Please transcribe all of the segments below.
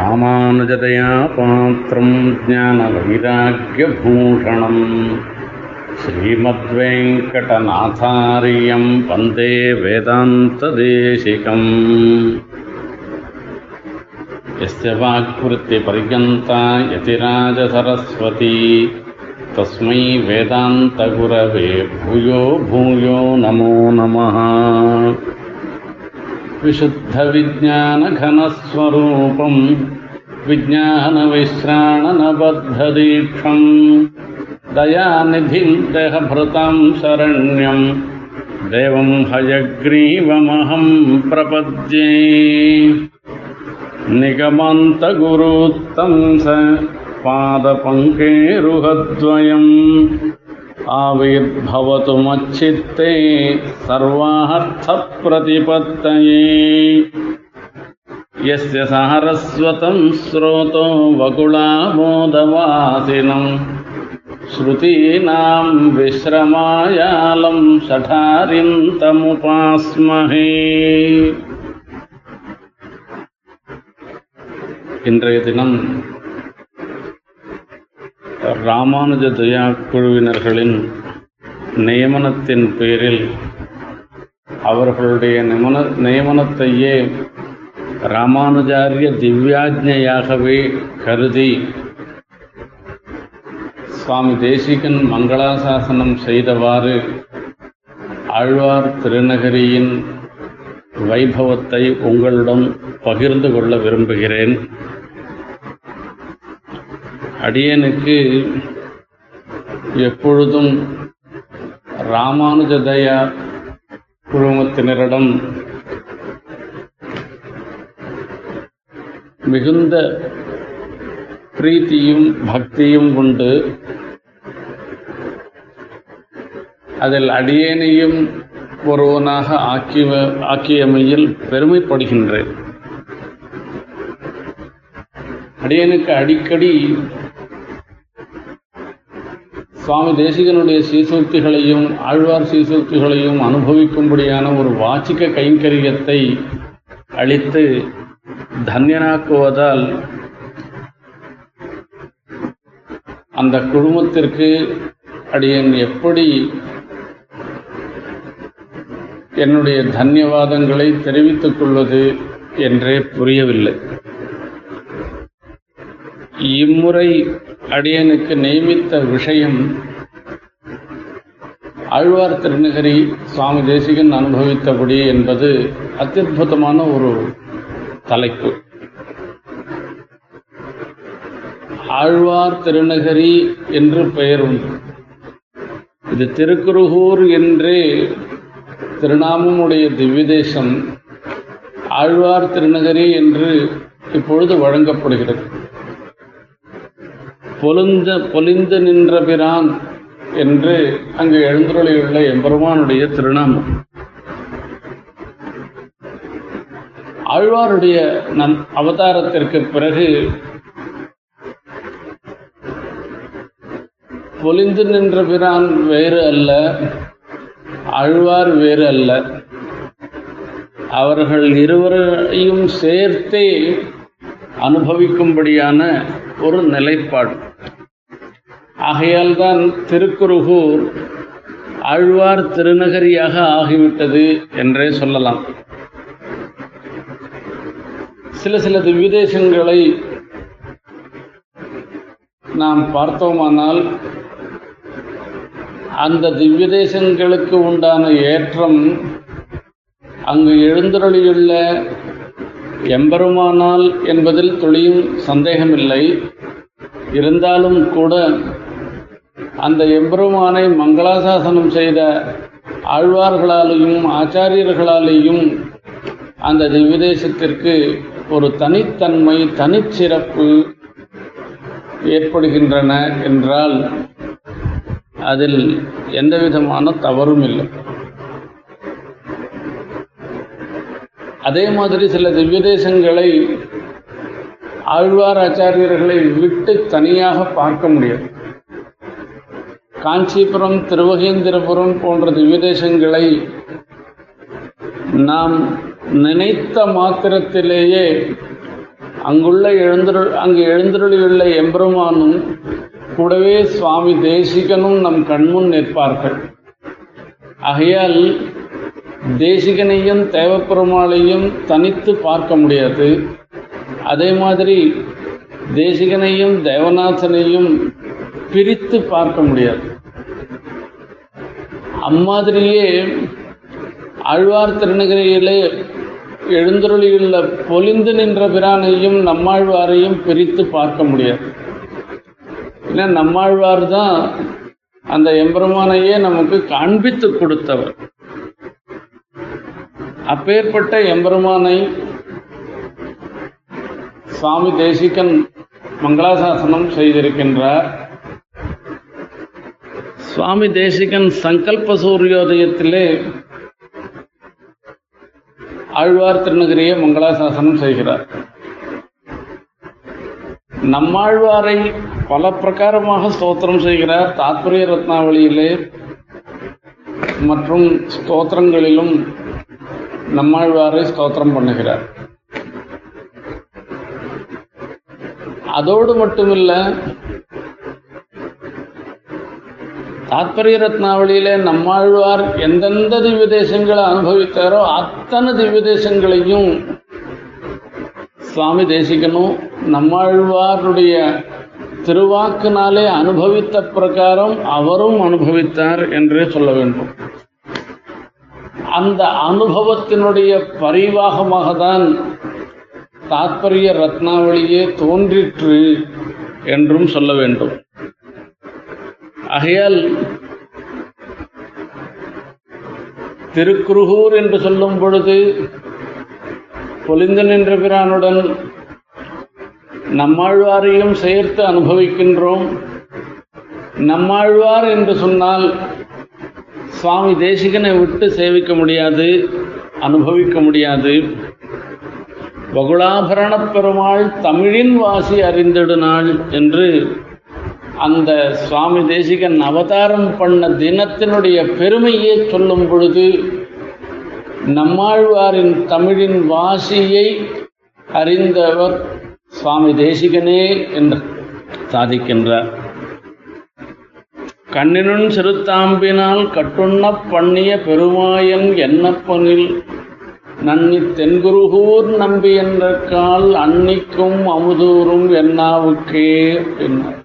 रामानुजतया रामानुजदयापात्रम् ज्ञानवैराग्यभूषणम्। श्रीमद्वेङ्कटनाथारियम् वन्दे वेदान्तदेशिकम्। यस्य वाक्वृत्तिपर्यन्ता यतिराजसरस्वती तस्मै वेदान्तगुरवे भूयो भूयो नमो नमः। विशुद्धविज्ञानघनस्वरूपम् विज्ञानविश्राणनबद्धदीक्षम् दयानिधिम् देहभृताम् शरण्यम् देवम् हयग्रीवमहम् प्रपद्ये। निगमन्तगुरुत्तं स पादपङ्केरुहद्वयम् ఆవిర్భవతు మచ్చిత్తే సర్వార్థప్రతిపత్తయే. ప్రతిపత్త సహరస్వతం శ్రోతో వకుళామోదవాసినం. శ్రుతీనా విశ్రమాయాలం షఠారింతముపాస్మహే. తముపాస్మహే இன்றைய ராமானுஜ தயா குழுவினர்களின் நியமனத்தின் பேரில் அவர்களுடைய நிமன நியமனத்தையே ராமானுஜாரிய திவ்யாஜ்ஞையாகவே கருதி சுவாமி தேசிகன் மங்களாசாசனம் செய்தவாறு ஆழ்வார் திருநகரியின் வைபவத்தை உங்களுடன் பகிர்ந்து கொள்ள விரும்புகிறேன். அடியனுக்கு எப்பொழுதும் ராமானுஜதயா குழுமத்தினரிடம் மிகுந்த பிரீத்தியும் பக்தியும் உண்டு. அதில் அடியேனையும் ஒருவனாக ஆக்கிய ஆக்கியமையில் பெருமைப்படுகின்றேன். அடியனுக்கு அடிக்கடி சுவாமி தேசிகனுடைய சீசூக்திகளையும் ஆழ்வார் சீசூக்திகளையும் அனுபவிக்கும்படியான ஒரு வாச்சிக்க கைங்கரியத்தை அளித்து தன்யனாக்குவதால் அந்த குழுமத்திற்கு அடியன் எப்படி என்னுடைய தன்யவாதங்களை தெரிவித்துக் கொள்வது என்றே புரியவில்லை. இம்முறை அடியனுக்கு நியமித்த விஷயம் ஆழ்வார் திருநகரி சுவாமி தேசிகன் அனுபவித்தபடி என்பது அத்தியுதமான ஒரு தலைப்பு. ஆழ்வார் திருநகரி என்று பெயர் உண்டு இது திருக்குருகூர் என்றே திருநாமமுடைய திவ்யதேசம் ஆழ்வார் திருநகரி என்று இப்பொழுது வழங்கப்படுகிறது. பொலிந்த பொலிந்து நின்ற பிரான் என்று அங்கு எழுந்துருளியுள்ள எம்பெருமானுடைய திருநாமம். ஆழ்வாருடைய நன் அவதாரத்திற்கு பிறகு பொலிந்து நின்ற பிரான் வேறு அல்ல ஆழ்வார் வேறு அல்ல. அவர்கள் இருவரையும் சேர்த்தே அனுபவிக்கும்படியான ஒரு நிலைப்பாடு. ஆகையால்தான் திருக்குறுகூர் திருக்குருகூர் ஆழ்வார் திருநகரியாக ஆகிவிட்டது என்றே சொல்லலாம். சில சில திவ்யதேசங்களை நாம் பார்த்தோமானால் அந்த திவ்யதேசங்களுக்கு உண்டான ஏற்றம் அங்கு எழுந்தருளியுள்ள எம்பெருமானால் என்பதில் துளியும் சந்தேகமில்லை. இருந்தாலும் கூட அந்த எம்பெருமானை மங்களாசாசனம் செய்த ஆழ்வார்களாலேயும் ஆச்சாரியர்களாலேயும் அந்த திவ்யதேசத்திற்கு ஒரு தனித்தன்மை தனிச்சிறப்பு ஏற்படுகின்றன என்றால் அதில் எந்த விதமான தவறும் இல்லை. அதே மாதிரி சில திவ்யதேசங்களை ஆழ்வார் ஆச்சாரியர்களை விட்டு தனியாக பார்க்க முடியாது. காஞ்சிபுரம் திருவகேந்திரபுரம் போன்ற திவ்யதேசங்களை நாம் நினைத்த மாத்திரத்திலேயே அங்குள்ள எழுந்தருள் அங்கு எழுந்தருளியுள்ள எம்பெருமானும் கூடவே சுவாமி தேசிகனும் நம் கண்முன் நிற்பார்கள். ஆகையால் தேசிகனையும் தேவப்பெருமாளையும் தனித்து பார்க்க முடியாது. அதே மாதிரி தேசிகனையும் தேவநாதனையும் பிரித்து பார்க்க முடியாது. அம்மாதிரியே ஆழ்வார் திருநகரியிலே எழுந்தருளியுள்ள பொலிந்து நின்ற பிரானையும் நம்மாழ்வாரையும் பிரித்து பார்க்க முடியாது. ஏன்னா நம்மாழ்வார் தான் அந்த எம்பெருமானையே நமக்கு காண்பித்து கொடுத்தவர். அப்பேற்பட்ட எம்பெருமானை சுவாமி தேசிகன் மங்களாசாசனம் செய்திருக்கின்றார். சுவாமி தேசிகன் சங்கல்ப சூரியோதயத்திலே ஆழ்வார் திருநகரியை மங்களாசாசனம் செய்கிறார். நம்மாழ்வாரை பல பிரகாரமாக ஸ்தோத்திரம் செய்கிறார். தாத்பரிய ரத்னாவளியிலே மற்றும் ஸ்தோத்திரங்களிலும் நம்மாழ்வாரை ஸ்தோத்திரம் பண்ணுகிறார். அதோடு மட்டுமில்ல தாத்பரிய ரத்னாவளியிலே நம்மாழ்வார் எந்தெந்த திவ்ய தேசங்களை அனுபவித்தாரோ அத்தனை திவ்ய தேசங்களையும் சுவாமி தேசிக்கணும். நம்மாழ்வாருடைய திருவாக்குனாலே அனுபவித்த பிரகாரம் அவரும் அனுபவித்தார் என்றே சொல்ல வேண்டும். அந்த அனுபவத்தினுடைய பரிவாகமாக தான் தாத்பரிய ரத்னாவளியே தோன்றிற்று என்றும் சொல்ல வேண்டும். ஆகையால் திருக்குருகூர் என்று சொல்லும் பொழுது பொலிந்து நின்ற பிரானுடன் நம்மாழ்வாரையும் சேர்த்து அனுபவிக்கின்றோம். நம்மாழ்வார் என்று சொன்னால் சுவாமி தேசிகனை விட்டு சேவிக்க முடியாது அனுபவிக்க முடியாது. வகுளாபரணப் பெருமாள் தமிழின் வாசி அறிந்திடுனாள் என்று அந்த சுவாமி தேசிகன் அவதாரம் பண்ண தினத்தினுடைய பெருமையை சொல்லும் பொழுது நம்மாழ்வாரின் தமிழின் வாசியை அறிந்தவர் சுவாமி தேசிகனே என்று சாதிக்கின்றார். கண்ணினுன் சிறுத்தாம்பினால் கட்டுண்ணப் பண்ணிய பெருமாயன் எண்ணப்பனில் நன்னி தென்குருகூர் நம்பி என்ற கால் அன்னிக்கும் அமுதூரும் என்னாவுக்கே என்றார்.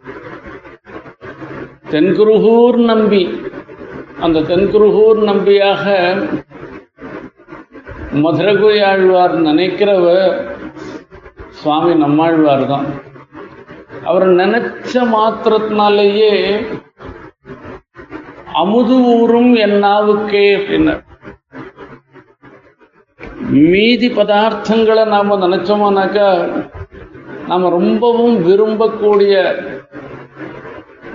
தென்குருகூர் நம்பி. அந்த தென்குருகூர் நம்பியாக மதுரகுயாழ்வார் நினைக்கிறவ சுவாமி நம்மாழ்வார் தான் அவர் நினைச்ச மாத்திரத்தினாலேயே அமுது ஊரும் என்னாவுக்கே அப்படின்னார் மீதி பதார்த்தங்களை நாம நினைச்சோமானாக்கா நாம ரொம்பவும் விரும்பக்கூடிய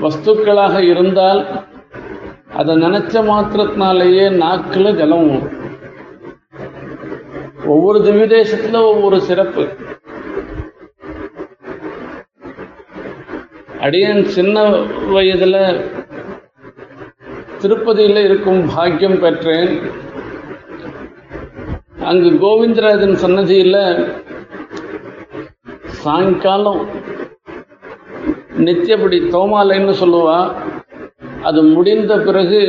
வஸ்துக்களாக இருந்தால் அதை நினைச்ச மாத்திரத்தினாலேயே நாக்கில் ஜலம் ஒவ்வொரு திவ்யதேசத்துல ஒவ்வொரு சிறப்பு. அடியன் சின்ன வயதுல திருப்பதியில் இருக்கும் பாக்கியம் பெற்றேன். அங்கு கோவிந்தராஜன் சன்னதியில் சாயங்காலம் நித்தியப்படி தோமாலைன்னு சொல்லுவா. அது முடிந்த பிறகு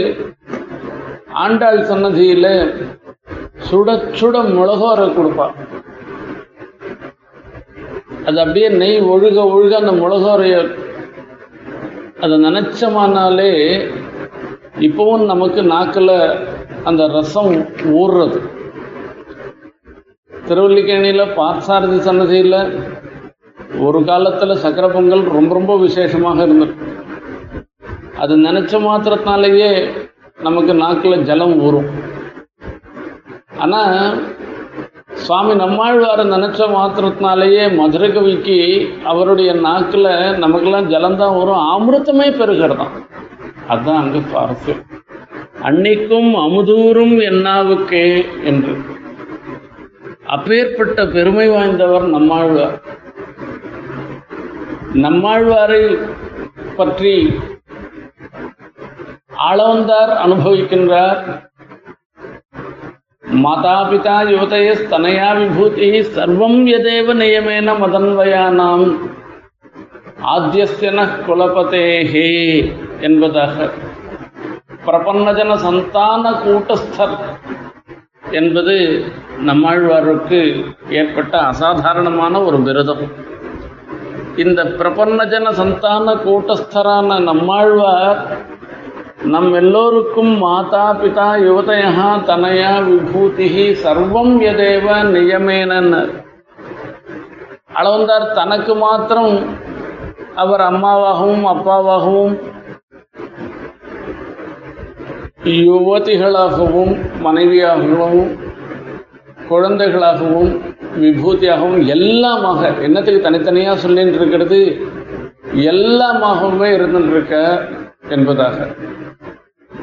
ஆண்டாள் சன்னதியில் சுட சுட மிளகோரை கொடுப்பா. அது அப்படியே நெய் ஒழுக ஒழுக அந்த மிளகோரைய அதை நினைச்சமானாலே இப்பவும் நமக்கு நாக்கில் அந்த ரசம் ஊறுறது திருவல்லிக்கேணியில் பார்த்தசாரதி சன்னதியில் ஒரு காலத்தில் சக்கரை பொங்கல் ரொம்ப ரொம்ப விசேஷமாக இருந்திருக்கு அது நினைச்ச மாத்திரத்தினாலேயே நமக்கு நாக்கில் ஜலம் ஊறும். ஆனால் சுவாமி நம்மாழ்வாரை நினைச்ச மாத்திரத்தினாலேயே மதுரை கவிக்கு அவருடைய நாக்கில் நமக்கெல்லாம் ஜலம்தான் வரும் அமிர்தமே பெருகிறதாம் அதுதான் அங்கே சுவாரஸ்யம் அன்னைக்கும் அமுதூரும் என்னாவுக்கே என்று. அப்பேற்பட்ட பெருமை வாய்ந்தவர் நம்மாழ்வார். நம்மாழ்வாரை பற்றி ஆளவந்தார் அனுபவிக்கின்றார். மாதாபிதா யுவதயஸ்தனயா விபூதி சர்வம் எதேவ நியமேன மதன்வயானாம். ஆத்தியஸ்தன குலபதேஹே என்பதாக. பிரபன்னஜன சந்தான கூட்டஸ்தர் என்பது நம்மாழ்வாருக்கு ஏற்பட்ட அசாதாரணமான ஒரு விரதம். இந்த பிரபன்னஜன சந்தான கூட்டஸ்தரான நம்மாழ்வார் நம் எல்லோருக்கும் மாதா பிதா யுவதயா தனயா விபூதி சர்வம் எதேவ நியமேனன் அளவந்தார் தனக்கு மாத்திரம் அவர் அம்மாவாகவும் அப்பாவாகவும் யுவதிகளாகவும் மனைவியாகவும் குழந்தைகளாகவும் விபூதியாகவும் எல்லாமாக என்னத்துக்கு தனித்தனியாக சொல்லிட்டு இருக்கிறது எல்லாமாகவுமே இருந்துட்டு இருக்க என்பதாக.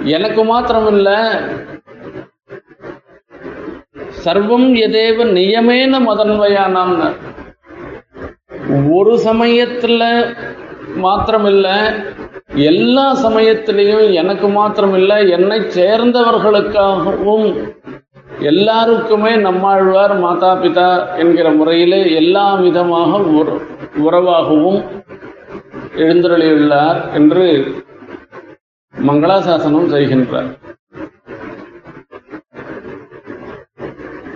எனக்கு மாத்திரமில்ல சர்வம் எதேவ நியமேன மதன்வயானாம். ஒரு சமயத்துல மாத்திரமில்ல எல்லா சமயத்திலையும் எனக்கு மாத்திரமில்ல என்னை சேர்ந்தவர்களுக்காகவும் எல்லாருக்குமே நம்மாழ்வார் மாதா பிதா என்கிற முறையிலே எல்லா விதமாக உறவாகவும் எழுந்தருளியுள்ளார் என்று மங்களாசாசனம் செய்கின்றார்.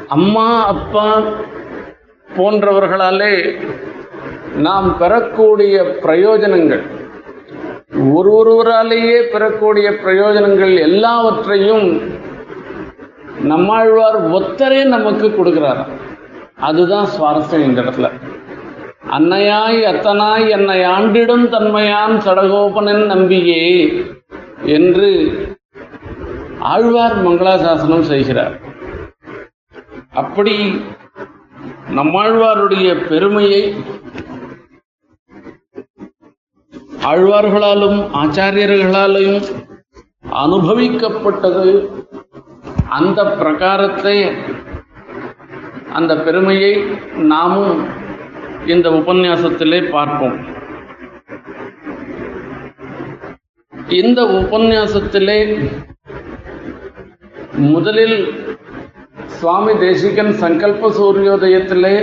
அம்மா அப்பா போன்றவர்களாலே நாம் பெறக்கூடிய பிரயோஜனங்கள் ஒரு ஒருவராலேயே பெறக்கூடிய பிரயோஜனங்கள் எல்லாவற்றையும் நம்மாழ்வார் ஒத்தரே நமக்கு கொடுக்கிறார். அதுதான் சுவாரஸ்யம் இந்த இடத்துல. அன்னையாய் அத்தனாய் என்னை ஆண்டிடும் தன்மையான் சடகோபனன் நம்பியே என்று ஆழ்வார் மங்களாசாசனம் செய்கிறார். அப்படி நம்மாழ்வாருடைய பெருமையை ஆழ்வார்களாலும் ஆச்சாரியர்களாலும் அனுபவிக்கப்பட்டது அந்த பிரகாரத்தை அந்த பெருமையை நாமும் இந்த உபன்யாசத்திலே பார்ப்போம். இந்த உபன்யாசத்திலே முதலில் சுவாமி தேசிகன் சங்கல்ப சூரியோதயத்திலே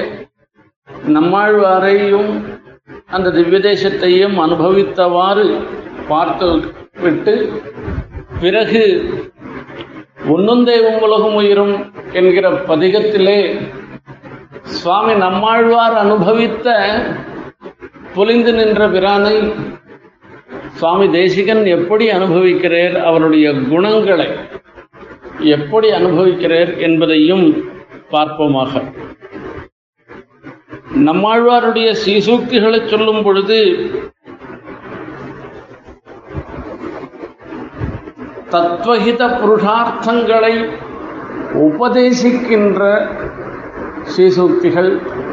நம்மாழ்வாரையும் அந்த திவ்ய தேசத்தையும் அனுபவித்தவாறு பார்த்து விட்டு பிறகு ஒன்னும் தெய்வம் உலகம் உயிரும் என்கிற பதிகத்திலே சுவாமி நம்மாழ்வார் அனுபவித்த பொலிந்து நின்ற பிரானை சுவாமி தேசிகன் எப்படி அனுபவிக்கிறார் அவருடைய குணங்களை எப்படி அனுபவிக்கிறார் என்பதையும் பார்ப்போமாக. நம்மாழ்வாருடைய சீசூக்திகளை சொல்லும் பொழுது தத்வஹித புருஷார்த்தங்களை உபதேசிக்கின்ற ஸ்ரீசூக்திகள்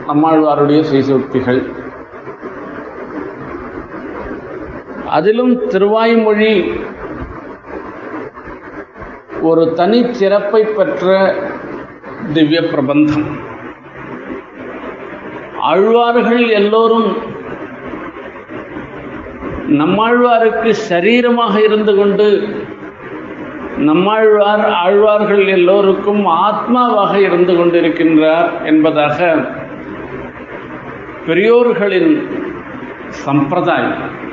நம்மாழ்வாருடைய ஸ்ரீசூக்திகள். அதிலும் திருவாய்மொழி ஒரு தனிச்சிறப்பை பெற்ற திவ்ய பிரபந்தம். ஆழ்வார்கள் எல்லோரும் நம்மாழ்வாருக்கு சரீரமாக இருந்து கொண்டு நம்மாழ்வார் ஆழ்வார்கள் எல்லோருக்கும் ஆத்மாவாக இருந்து கொண்டிருக்கின்றார் என்பதாக பெரியோர்களின் சம்பிரதாயம்.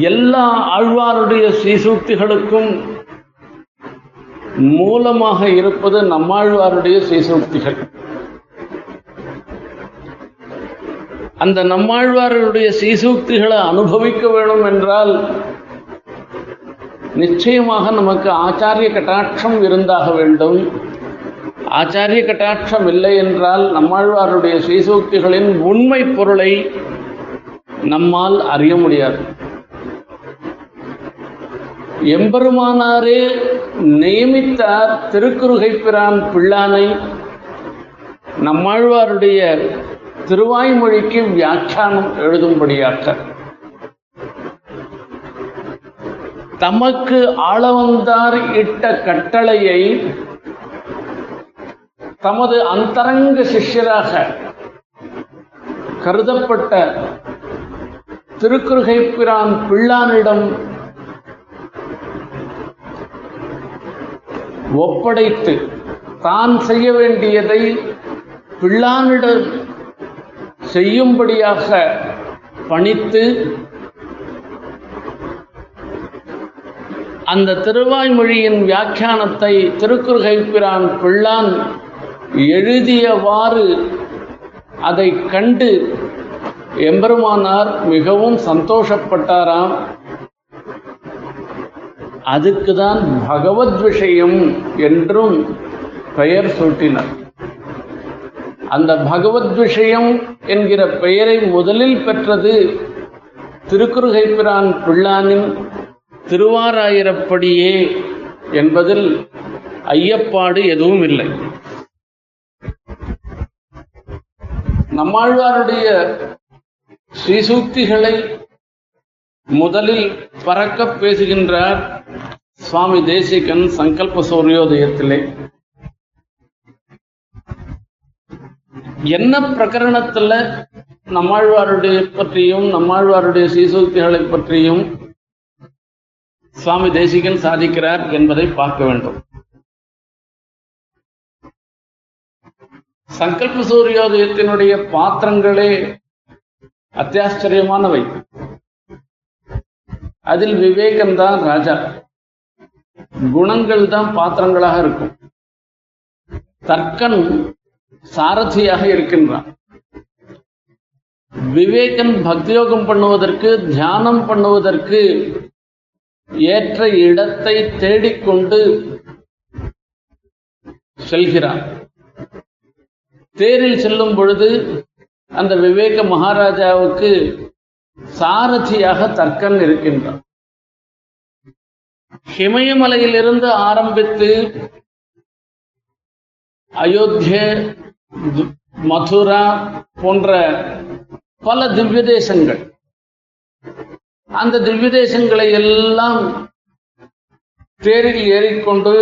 எல்லா ஆழ்வாருடைய ஸ்ரீசூக்திகளுக்கும் மூலமாக இருப்பது நம்மாழ்வாருடைய ஸ்ரீசூக்திகள். அந்த நம்மாழ்வார்களுடைய சீசூக்திகளை அனுபவிக்க வேணும் என்றால் நிச்சயமாக நமக்கு ஆச்சாரிய கட்டாட்சம் இருந்தாக வேண்டும். ஆச்சாரிய கட்டாட்சம் இல்லை என்றால் நம்மாழ்வாருடைய சீசூக்திகளின் உண்மை பொருளை நம்மால் அறிய முடியாது. எம்பெருமானாரே நியமித்தார் திருக்குறுகை பிரான் பிள்ளானை. நம்மாழ்வாருடைய திருவாய்மொழிக்கு வியாக்கியானம் எழுதும்படியாக. தமக்கு ஆளவந்தார் இட்ட கட்டளையை தமது அந்தரங்க சிஷ்யராக கருதப்பட்ட திருக்குறுகை பிரான் பிள்ளானிடம் ஒப்படைத்து தான் செய்ய வேண்டியதை பிள்ளானிடம் செய்யும்படியாக பணித்து அந்த திருவாய்மொழியின் வியாக்கியானத்தை திருக்குறுகைப்பிரான் பிள்ளான் எழுதியவாறு அதை கண்டு எம்பெருமானார் மிகவும் சந்தோஷப்பட்டாராம். அதுக்குதான் பகவத் விஷயம் என்றும் பெயர் சூட்டினார். அந்த பகவத் விஷயம் என்கிற பெயரை முதலில் பெற்றது திருக்குறுகைப்பிரான் பிள்ளானின் திருவாராயிரப்படியே என்பதில் ஐயப்பாடு எதுவும் இல்லை. நம்மாழ்வாருடைய ஸ்ரீசூக்திகளை முதலில் பறக்க பேசுகின்றார் சுவாமி தேசிகன் சங்கல்ப சூரியோதயத்திலே. என்ன பிரகரணத்துல நம்மாழ்வாருடைய பற்றியும் நம்மாழ்வாருடைய ஸ்ரீசூக்திகளை பற்றியும் சுவாமி தேசிகன் சாதிக்கிறார் என்பதை பார்க்க வேண்டும். சங்கல்ப சூரியோதயத்தினுடைய பாத்திரங்களே அத்தியாச்சரியமானவை. அதில் விவேகம்தான் ராஜா. குணங்கள் தான் பாத்திரங்களாக இருக்கும். தர்க்கன் சாரதியாக இருக்கின்றான். விவேகன் பக்தியோகம் பண்ணுவதற்கு தியானம் பண்ணுவதற்கு ஏற்ற இடத்தை தேடிக்கொண்டு செல்கிறான். தேரில் செல்லும் பொழுது அந்த விவேக மகாராஜாவுக்கு சாரதியாக தர்க்கன் இருக்கின்றான். ஹிமயமலையிலிருந்து ஆரம்பித்து அயோத்திய மதுரா போன்ற பல திவ்ய தேசங்கள் அந்த திவ்ய தேசங்களை எல்லாம் தேரில் ஏறிக்கொண்டு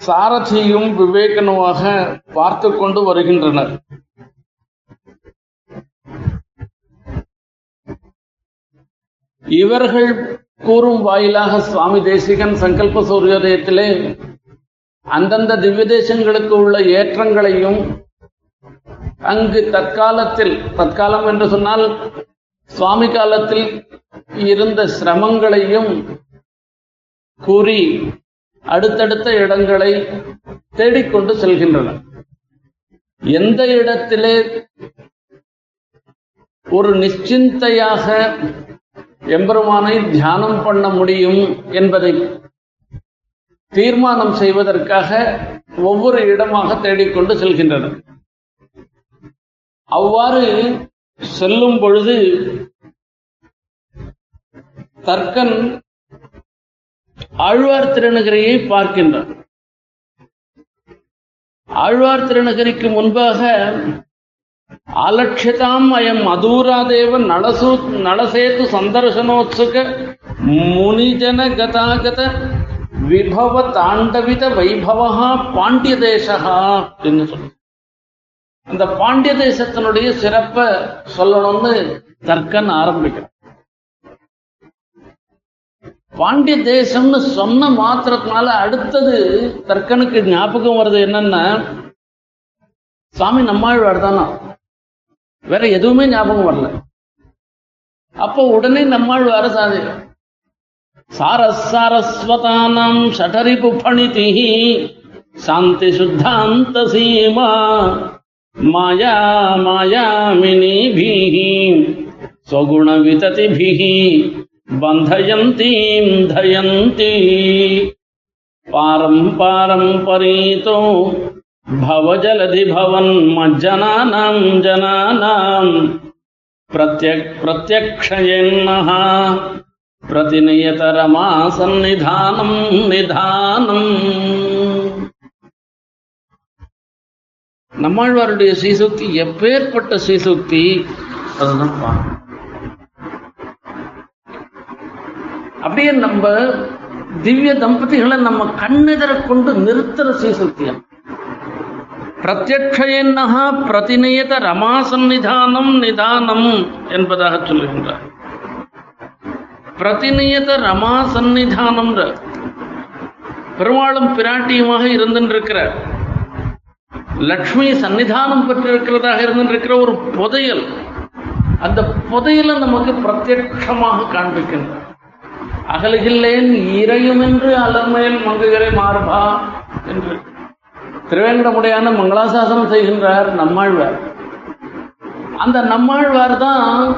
சாரதியும் விவேகனுமாக பார்த்து கொண்டு வருகின்றனர். இவர்கள் கூறும் வாயிலாக சுவாமி தேசிகன் சங்கல்ப சூரியோதயத்திலே அந்தந்த திவ்ய தேசங்களுக்கு உள்ள ஏற்றங்களையும் அங்கு தற்காலத்தில் தற்காலம் என்று சொன்னால் சுவாமி காலத்தில் இருந்த சிரமங்களையும் கூறி அடுத்தடுத்த இடங்களை தேடிக்கொண்டு செல்கின்றன. எந்த இடத்திலே ஒரு நிச்சிந்தையாக எம்பெருமானை தியானம் பண்ண முடியும் என்பதை தீர்மானம் செய்வதற்காக ஒவ்வொரு இடமாக தேடிக்கொண்டு செல்கின்றனர் அவ்வாறு செல்லும் பொழுது தர்க்கன் ஆழ்வார் திருநகரியை பார்க்கின்றார் ஆழ்வார் திருநகரிக்கு முன்பாக அலட்சிதாம் அயம் அதூராதேவ நலசு நலசேத்து சந்தர்சனோத்சுக முனிஜன கதாகத விபவ தாண்டவித வைபவா பாண்டிய தேசகா அப்படின்னு சொல்லு அந்த பாண்டிய தேசத்தினுடைய சிறப்பை சொல்லணும்னு தர்க்கன் ஆரம்பிக்கிறோம் பாண்டிய தேசம்னு சொன்ன மாத்திரத்தினால அடுத்தது தர்க்கனுக்கு ஞாபகம் வருது என்னன்னா சுவாமி நம்மாழ்வார் தானா? வேற எதுவுமே ஞாபகம் வரல. அப்போ உடனே நம்மாழ்வார சாதி सारस्सारस्वतानां षठरिपुफणितिः शान्तिशुद्धान्तसीमा। माया मायामिनीभिः स्वगुणविततिभिः बन्धयन्तीम् धयन्ती। परीतो भवजलधिभवन्मज्जनानां जनानां। प्रत्यक् प्रत्यक्षयन्नः ప్రతినియతరమా సన్నిధానం నిధానం நம்மாழ்வாருடைய ஸ்ரீசக்தி எப்பேற்பட்ட ஸ்ரீசக்தி? அதுதான் அப்படியே நம்ம திவ்ய தம்பதிகளை நம்ம கண்ணெதிர கொண்டு நிறுத்துற ஸ்ரீசக்தியம் பிரத்யக்ஷ என்னஹா பிரதிநியத ரமா சன்னிதானம் நிதானம் என்பதாக சொல்லுகின்றார். பிரதிநியத ரமா சந்நிதானம் பெருமாளும் பிராட்டியுமாக இருந்திருக்கிறார் லக்ஷ்மி சன்னிதானம் பெற்றிருக்கிறதாக இருந்துருக்கிற ஒரு புதையல். அந்த புதையலை நமக்கு பிரத்யட்சமாக காண்பிக்கின்றார். அகலுகில்லேன் இறையும் என்று அலர்மேல் மங்குகிறை மார்பா என்று திருவேங்கடமுடையான மங்களாசாசனம் செய்கின்றார் நம்மாழ்வார். அந்த நம்மாழ்வார் தான்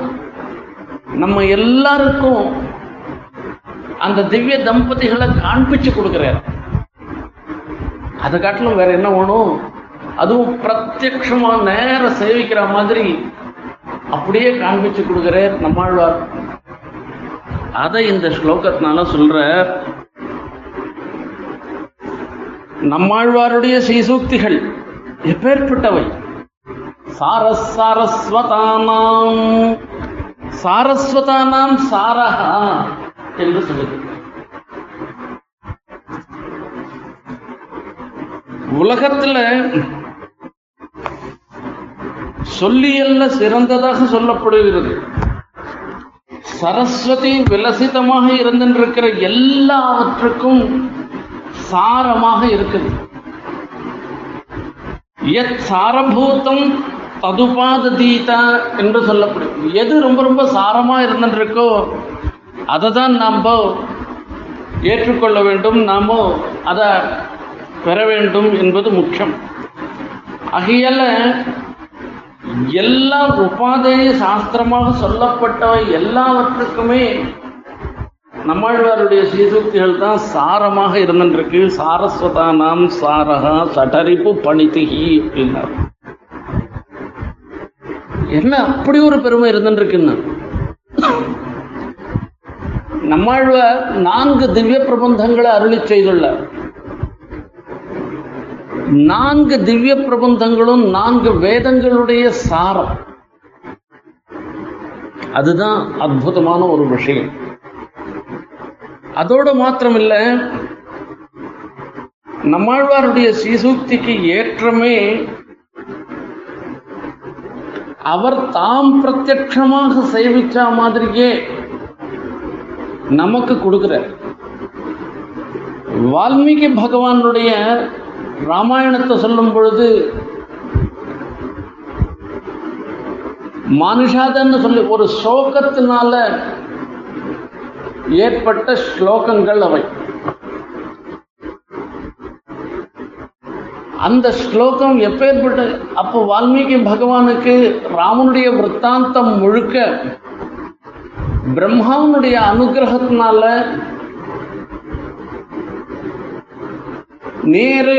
நம்ம எல்லாருக்கும் அந்த திவ்ய தம்பதிகளை காண்பிச்சு கொடுக்கிறார். அதை காட்டிலும் வேற என்ன வேணும்? அதுவும் பிரத்யமா நேர சேவிக்கிற மாதிரி அப்படியே காண்பிச்சு கொடுக்கிறார் நம்மாழ்வார். அதை இந்த ஸ்லோகத்தினால சொல்ற நம்மாழ்வாருடைய சீசூக்திகள் எப்பேற்பட்டவை? சாரஸ் சாரஸ்வதானாம் சாரஸ்வதானாம் சாரஹா. என்று சொல்லுது. உலகத்துல சொல்லியல்ல சிறந்ததாக சொல்லப்படுகிறது. சரஸ்வதி விலசிதமாக இருந்திருக்கிற எல்லாவற்றுக்கும் சாரமாக இருக்குது. எத் சாரபூதம் ததுபாததீதா என்று சொல்லப்படும். எது ரொம்ப ரொம்ப சாரமா இருந்துருக்கோ அதை தான் நாம் ஏற்றுக்கொள்ள வேண்டும் நாம் அதை பெற வேண்டும் என்பது முக்கியம். ஆகையால எல்லா உபாதைய சாஸ்திரமாக சொல்லப்பட்டவை எல்லாவற்றுக்குமே நம்மாழ்வாருடைய சீசூக்திகள் தான் சாரமாக இருந்திருக்கு. சாரஸ்வதானாம் சாரகா சடரிப்பு பணித்திகி அப்படின்னார். என்ன அப்படி ஒரு பெருமை இருந்துருக்குன்னு? நம்மாழ்வார் நான்கு திவ்ய பிரபந்தங்களை அருளி செய்துள்ளார் நான்கு திவ்ய பிரபந்தங்களும் நான்கு வேதங்களுடைய சாரம். அதுதான் அற்புதமான ஒரு விஷயம். அதோடு மாத்திரமில்ல நம்மாழ்வாருடைய சீசூக்திக்கு ஏற்றமே அவர் தாம் பிரத்யட்சமாக சேவிச்சா மாதிரியே நமக்கு கொடுக்கிறார் வால்மீகி பகவானுடைய ராமாயணத்தை சொல்லும் பொழுது மனுஷாதன்னு சொல்லி ஒரு சோகத்தினால ஏற்பட்ட ஸ்லோகங்கள் அவை. அந்த ஸ்லோகம் எப்பேற்பட்ட அப்போ வால்மீகி பகவானுக்கு ராமனுடைய விற்த்தாந்தம் முழுக்க பிரம்மாவனுடைய அனுகிரகத்தினால நேரே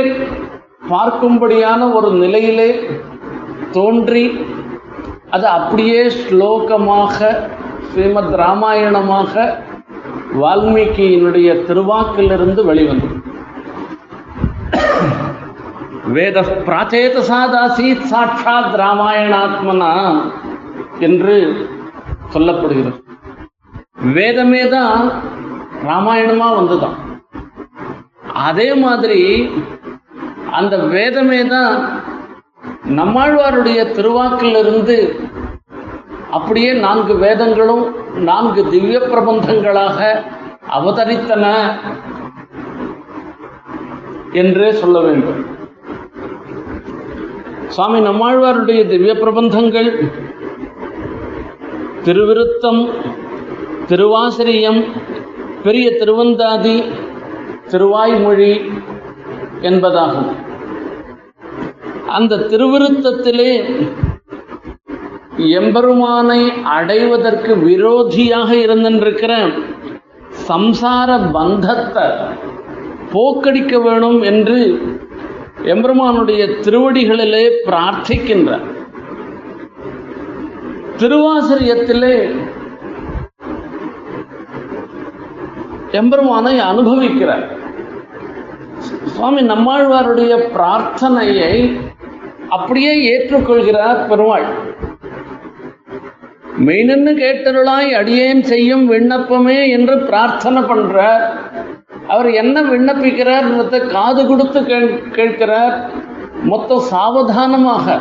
பார்க்கும்படியான ஒரு நிலையிலே தோன்றி அது அப்படியே ஸ்லோகமாக ஸ்ரீமத் ராமாயணமாக வால்மீகியினுடைய திருவாக்கிலிருந்து வெளிவந்தது. வேத பிராச்சேதசாதாசீத் சாட்சாத் ராமாயணாத்மனா என்று சொல்லப்படுகிறது. வேதமே தான் ராமாயணமா வந்துதான் அதே மாதிரி அந்த வேதமே தான் நம்மாழ்வாருடைய திருவாக்கிலிருந்து அப்படியே நான்கு வேதங்களும் நான்கு திவ்ய பிரபந்தங்களாக அவதரித்தன என்றே சொல்ல வேண்டும். சுவாமி நம்மாழ்வாருடைய திவ்ய பிரபந்தங்கள் திருவிருத்தம் திருவாசிரியம் பெரிய திருவந்தாதி திருவாய்மொழி என்பதாகும். அந்த திருவிருத்தத்திலே எம்பெருமானை அடைவதற்கு விரோதியாக இருந்திருக்கிற சம்சார பந்தத்தை போக்கடிக்க வேணும் என்று எம்பெருமானுடைய திருவடிகளிலே பிரார்த்திக்கின்றார். திருவாசிரியத்திலே எம்பெருமானை அனுபவிக்கிறார். சுவாமி நம்மாழ்வாருடைய பிரார்த்தனையை அப்படியே ஏற்றுக்கொள்கிறார் பெருமாள். மெய்னன்னு கேட்டருளாய் அடியேன் செய்யும் விண்ணப்பமே என்று பிரார்த்தனை பண்றார். அவர் என்ன விண்ணப்பிக்கிறார் காது கொடுத்து கேட்கிறார். மொத்தம் சாவதானமாக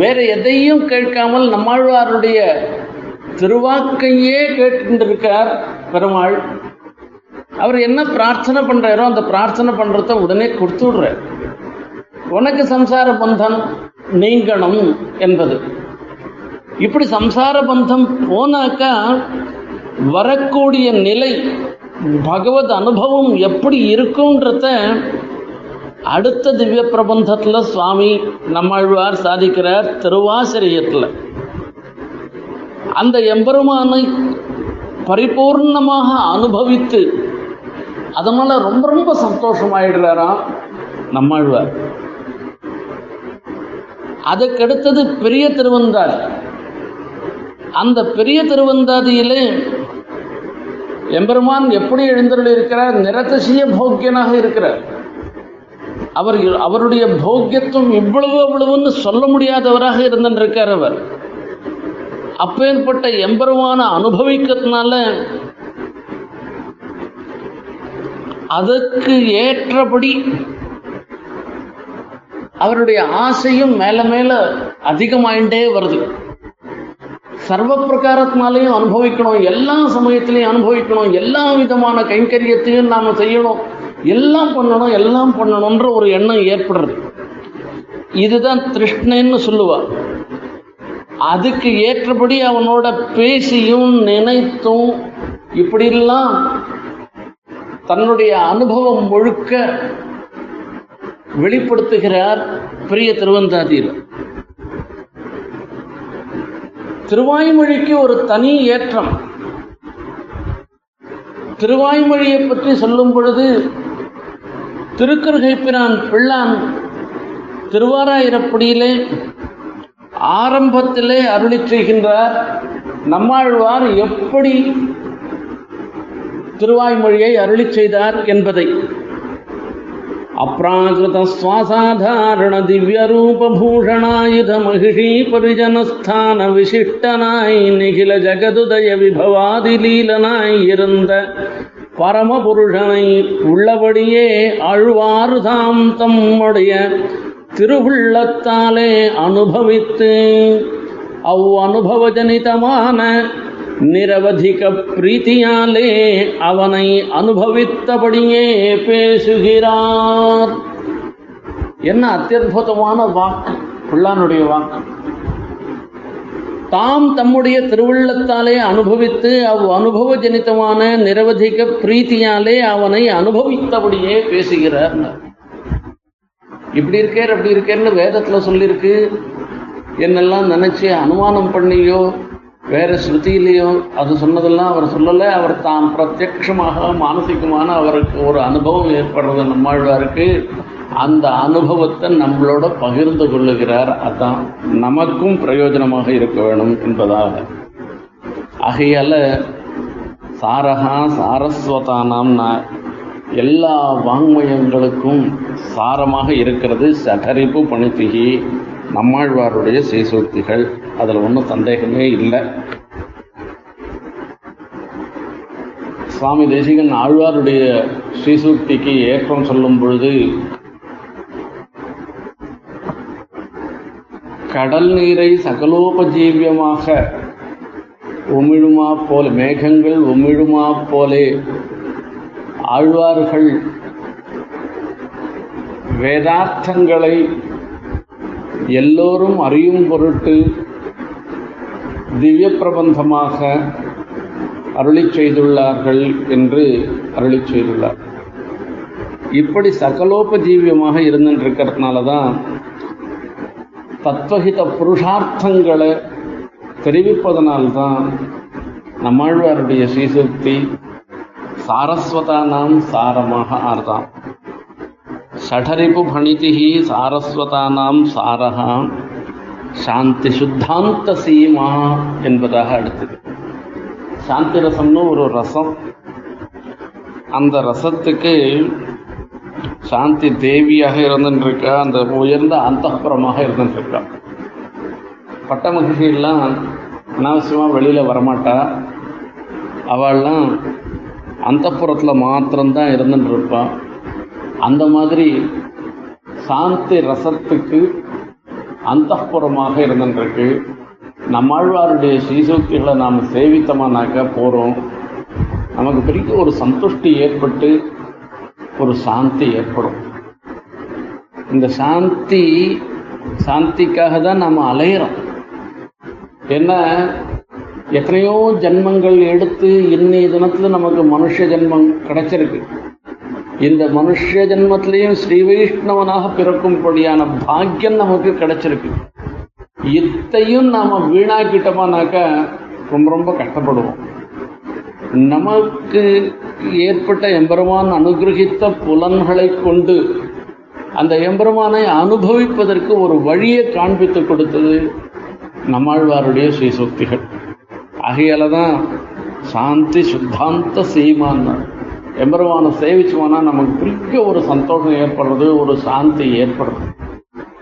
வேற எதையும் கேட்காமல் நம்மாழ்வாருடைய திருவாக்கையே கேட்டுக்கொண்டிருக்கார் பெருமாள். அவர் என்ன பிரார்த்தனை பண்றாரோ அந்த பிரார்த்தனை பண்ணுறத உடனே கொடுத்து விடுறார் உனக்கு சம்சார பந்தம் நீங்கணும் என்பது. இப்படி சம்சார பந்தம் போனாக்கா வரக்கூடிய நிலை பகவத் அனுபவம் எப்படி இருக்குன்றத அடுத்த திவ்ய பிரபந்தத்தில் சுவாமி நம்மாழ்வார் சாதிக்கிறார் திருவாசிரியத்தில். அந்த எம்பெருமானை பரிபூர்ணமாக அனுபவித்து அதனால ரொம்ப ரொம்ப சந்தோஷமாயிடுறாராம் நம்மாழ்வார். அதுக்கடுத்தது பெரிய திருவந்தாதி. அந்த பெரிய திருவந்தாதியிலே எம்பெருமான் எப்படி எழுந்தருள் இருக்கிறார் நிரதசிய போக்கியனாக இருக்கிறார். அவர் அவருடைய போக்கியத்துவம் இவ்வளவு அவ்வளவுன்னு சொல்ல முடியாதவராக இருந்திருக்கார் அவர். அப்பேற்பட்ட எம்பெருமான அனுபவிக்கிறதுனால அதற்கு ஏற்றபடி அவருடைய ஆசையும் மேல மேல அதிகமாயிட்டே வருது. சர்வ பிரகாரத்தினாலையும் அனுபவிக்கணும். எல்லா சமயத்திலையும் அனுபவிக்கணும். எல்லா விதமான கைங்கரியத்தையும் நாம் செய்யணும். எல்லாம் பண்ணணும் எல்லாம் பண்ணணுன்ற ஒரு எண்ணம் ஏற்படுறது. இதுதான் திருஷ்ணன்னு சொல்லுவா. அதுக்கு ஏற்றபடி அவனோட பேசியும் நினைத்தும் இப்படிலாம் தன்னுடைய அனுபவம் முழுக்க வெளிப்படுத்துகிறார் பெரிய திருவந்தாதியில் திருவாய்மொழிக்கு ஒரு தனி ஏற்றம். திருவாய்மொழியை பற்றி சொல்லும் பொழுது திருக்கருகைப்பிரான் பிள்ளான் திருவாராயிரப்படியிலே ஆரம்பத்திலே அருளி செய்கின்றார் நம்மாழ்வார் எப்படி திருவாய்மொழியை அருளி செய்தார் என்பதை. அப்ராகிருத சுவாசாதாரண திவ்ய ரூபூஷணாயுத மகிஷி பரிஜனஸ்தான விசிஷ்டனாய் நிகில ஜகதுதய விபவாதி லீலனாய் இருந்த பரமபுருஷனை உள்ளபடியே அழ்வாறு தாம் தம்முடைய திருவுள்ளத்தாலே அனுபவித்து அவ் அனுபவஜனிதமான நிரவதிக பிரீத்தியாலே அவனை அனுபவித்தபடியே பேசுகிறார். என்ன அத்தியுதமான வாக்கு பிள்ளானுடைய வாக்கு. தாம் தம்முடைய திருவுள்ளத்தாலே அனுபவித்து அவ் அனுபவ ஜனிதமான நிரவதிக பிரீத்தியாலே அவனை அனுபவித்தபடியே பேசுகிறார். இப்படி இருக்கேர் அப்படி இருக்கேன்னு வேதத்துல சொல்லியிருக்கு. என்னெல்லாம் நினைச்சு அனுமானம் பண்ணியோ வேற ஸ்ருதியிலையும் அது சொன்னதெல்லாம் அவர் சொல்லலை. அவர் தாம் பிரத்யக்ஷமாக மானசிகமான அவருக்கு ஒரு அனுபவம் ஏற்படுறது நம்மாழ்வாருக்கு அந்த அனுபவத்தை நம்மளோட பகிர்ந்து கொள்ளுகிறார். அதான் நமக்கும் பிரயோஜனமாக இருக்க வேணும் என்பதாக. ஆகையால சாரகா சாரஸ்வதானாம்னா எல்லா வாங்மயங்களுக்கும் சாரமாக இருக்கிறது சடரிப்பு பணித்திகி. நம்மாழ்வாருடைய சீசூர்த்திகள். அதில் ஒன்றும் சந்தேகமே இல்லை. சுவாமி தேசிகன் ஆழ்வாருடைய ஸ்ரீசூக்திக்கு ஏற்றம் சொல்லும் பொழுது கடல் நீரை சகலோபஜீவியமாக உமிழுமா போல மேகங்கள் உமிழுமா போலே ஆழ்வார்கள் வேதார்த்தங்களை எல்லோரும் அறியும் பொருட்டு திவ்ய பிரபந்தமாக அருளி செய்துள்ளார்கள் என்று அருளி செய்துள்ளார். இப்படி சகலோபஜீவியமாக இருந்துருக்கிறதுனால தான் தத்வஹித புருஷார்த்தங்களை தெரிவிப்பதனால்தான் நம்மாழ்வாருடைய ஸ்ரீசக்தி சாரஸ்வதானாம் சாரமாக ஆர்தாம். ஷடரிபு சாரஸ்வதானாம் சாரகா சாந்தி சுத்தாந்த சீமா என்பதாக அடுத்தது. சாந்தி ரசம்னு ஒரு ரசம். அந்த ரசத்துக்கு சாந்தி தேவியாக இருந்துருக்கா அந்த உயர்ந்த அந்தப்புறமாக இருந்துருக்கா. பட்ட மகிழ்ச்சியெல்லாம் அனாவசியமாக வெளியில் வரமாட்டா. அவள்லாம் அந்தப்புறத்தில் மாத்திரம்தான் இருந்துட்டு இருப்பாள் அந்த மாதிரி சாந்தி ரசத்துக்கு அந்தப்புறமாக இருந்துருக்கு நம்மாழ்வாருடைய ஸ்ரீசூக்திகளை நாம் சேவித்தமானாக்க போகிறோம் நமக்கு பெரிய ஒரு சந்துஷ்டி ஏற்பட்டு ஒரு சாந்தி ஏற்படும். இந்த சாந்தி சாந்திக்காக தான் நாம் அலையிறோம். ஏன்னா எத்தனையோ ஜென்மங்கள் எடுத்து இன்னைய தினத்துல நமக்கு மனுஷ ஜென்மம் கிடைச்சிருக்கு. இந்த மனுஷ ஜென்மத்திலையும் ஸ்ரீ வைஷ்ணவனாக பிறக்கும்படியான பாக்கியம் நமக்கு கிடைச்சிருக்கு. இத்தையும் நாம வீணாக்கிட்டோமானாக்கா ரொம்ப ரொம்ப கஷ்டப்படுவோம். நமக்கு ஏற்பட்ட எம்பெருமான் அனுகிரகித்த புலன்களை கொண்டு அந்த எம்பெருமானை அனுபவிப்பதற்கு ஒரு வழியை காண்பித்து கொடுத்தது நம்மாழ்வாருடைய ஸ்ரீசக்திகள். ஆகையால தான் சாந்தி சுத்தாந்த சீமான்னார் எம்பெருமானை சேவிச்சோம்னா நமக்கு பெரிய ஒரு சந்தோஷம் ஏற்படுறது ஒரு சாந்தி ஏற்படுறது.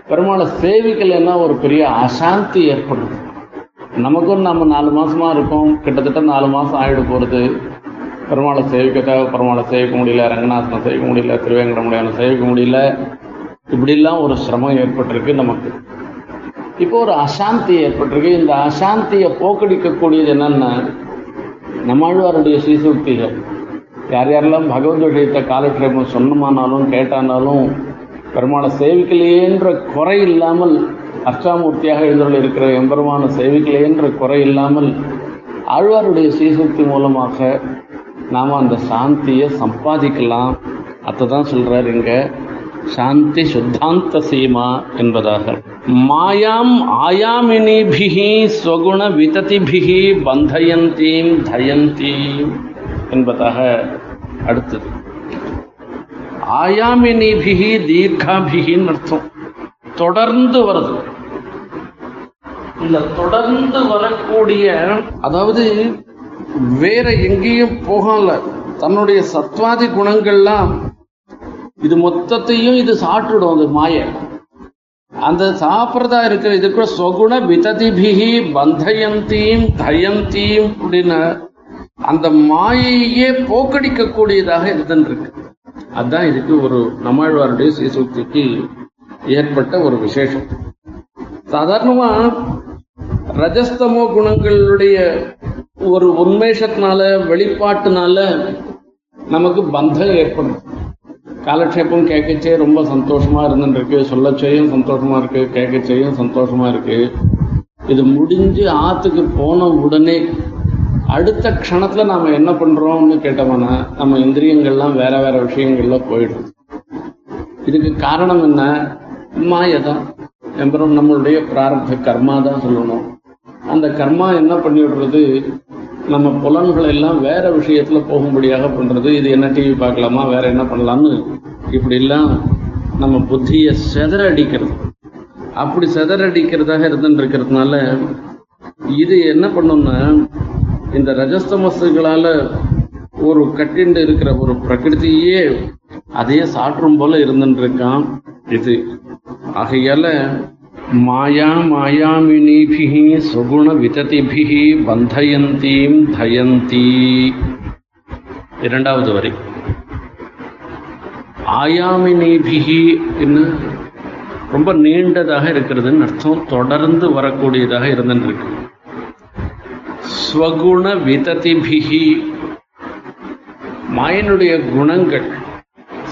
பெருமாளை சேவிக்கலைன்னா ஒரு பெரிய அசாந்தி ஏற்படுது. நமக்கும் நம்ம நாலு மாதமாக இருக்கோம் கிட்டத்தட்ட நாலு மாதம் ஆகிட போகிறது பெருமாளை சேவிக்க பெருமாளை சேவிக்க முடியல ரங்கநாதனை சேவிக்க முடியல திருவேங்கடமுடியான சேவிக்க முடியல. இப்படிலாம் ஒரு சிரமம் ஏற்பட்டிருக்கு நமக்கு. இப்போ ஒரு அசாந்தி ஏற்பட்டிருக்கு. இந்த அசாந்தியை போக்கடிக்கக்கூடியது என்னென்னா நம்மாழ்வாருடைய ஸ்ரீசூக்திகள். யார் யாரெல்லாம் பகவத் விஷயத்தை சொன்னமானாலும் கேட்டானாலும் பெருமான சேவிக்கலையேன்ற குறை இல்லாமல் அஷ்டாமூர்த்தியாக எழுந்தருள் இருக்கிற எம்பெருமான சேவிக்கலையேன்ற குறை இல்லாமல் ஆழ்வாருடைய ஸ்ரீசக்தி மூலமாக நாம் அந்த சாந்தியை சம்பாதிக்கலாம். அதை தான் சொல்கிறார் இங்கே. சாந்தி சுத்தாந்த சீமா என்பதாக. மாயாம் ஆயாமினிபிகி ஸ்வகுண விததிபிகி பந்தயந்தீம் தயந்தீம் என்பதாக அடுத்தது. ஆயாமினிபிகி தீர்காபிகின்னு அர்த்தம். தொடர்ந்து வருது இந்த தொடர்ந்து வரக்கூடிய அதாவது வேற எங்கேயும் போகல தன்னுடைய சத்வாதி குணங்கள்லாம் இது மொத்தத்தையும் இது சாப்பிட்டுடும் அது மாய. அந்த சாப்பிட்றதா இருக்கிற இதுக்கு சொகுண விததிபிகி பந்தயந்தீம் தயந்தீம் அப்படின்னு அந்த மாயையே போக்கடிக்கக்கூடியதாக இருந்துருக்கு அதுதான் இதுக்கு ஒரு நம்மாழ்வாருடைய சீசூக்திக்கு ஏற்பட்ட ஒரு விசேஷம். சாதாரணமா ரஜஸ்தமோ குணங்களுடைய ஒரு உன்மேஷத்தினால வெளிப்பாட்டுனால நமக்கு பந்தம் ஏற்படும். காலக்ஷேபம் கேட்கச்சே ரொம்ப சந்தோஷமா இருந்துருக்கு சொல்லச்சேயும் சந்தோஷமா இருக்கு கேட்கச்சேயும் சந்தோஷமா இருக்கு. இது முடிஞ்சு ஆத்துக்கு போன உடனே அடுத்த க்ஷணத்துல நாம என்ன பண்றோம்னு கேட்டோம்னா நம்ம இந்திரியங்கள்லாம் வேற வேற விஷயங்கள்ல போயிடும். இதுக்கு காரணம் என்ன? மாயதான். எம்பரம் நம்மளுடைய பிராரப்த கர்மா தான் சொல்லணும். அந்த கர்மா என்ன பண்ணி விடுறது? நம்ம புலன்களை எல்லாம் வேற விஷயத்துல போகும்படியாக பண்றது. இது என்ன டிவி பார்க்கலாமா? வேற என்ன பண்ணலாம்னு? இப்படி எல்லாம் நம்ம புத்தியை செதற அடிக்கிறது அப்படி செதற அடிக்கிறதாக இருந்துட்டு இருக்கிறதுனால இது என்ன பண்ணும்னா இந்த ரஜஸ்தமசுகளால ஒரு கட்டிண்டு இருக்கிற ஒரு பிரகிருதியே அதையே சாற்றும் போல இருந்துருக்கான் இருக்கான் இது ஆகையால மாயா மாயாமினிபிகி சுகுண விததிபிகி பந்தயந்தீம் தயந்தி. இரண்டாவது வரி. ஆயாமினிபிகி என்ன? ரொம்ப நீண்டதாக இருக்கிறதுன்னு அர்த்தம். தொடர்ந்து வரக்கூடியதாக இருந்துருக்கு இருக்கு ஸ்வகுண விததிபிகி மாயனுடைய குணங்கள்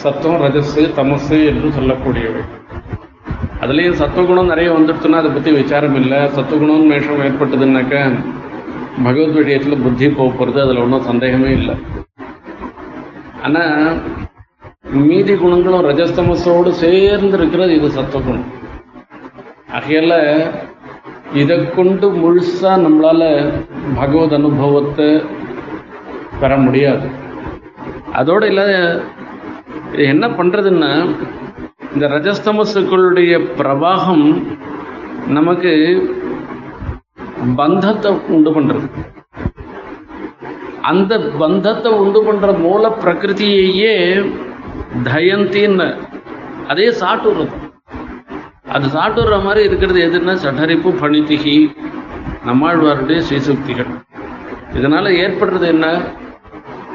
சத்தம் ரஜசு தமசு என்று சொல்லக்கூடியவை. அதுலேயும் சத்துவகுணம் நிறைய வந்துடுச்சுன்னா அதை பற்றி விசாரம் இல்லை. சத்துவகுணம் மேஷம் ஏற்பட்டதுன்னாக்க பகவத் விஷயத்தில் புத்தி போகிறது அதில் ஒன்றும் சந்தேகமே இல்லை. ஆனால் மீதி குணங்களும் ரஜஸ்தமசோடு சேர்ந்து இருக்கிறது இது சத்துவகுணம். ஆகையால இதை கொண்டு முழுசா நம்மளால பகவத் அனுபவத்தை பெற முடியாது. அதோட இல்லை என்ன பண்றதுன்னா இந்த ரஜஸ்தமசுக்களுடைய பிரவாகம் நமக்கு பந்தத்தை உண்டு பண்றது. அந்த பந்தத்தை உண்டு பண்ற மூல பிரகிருதியையே தயந்தின்னு அதே சாட்டுறது அது சாப்பிடுற மாதிரி இருக்கிறது எதுன்னா சடரிப்பு பணித்திகி நம்மாழ்வாருடைய ஸ்ரீசூக்திகள். இதனால ஏற்படுறது என்ன?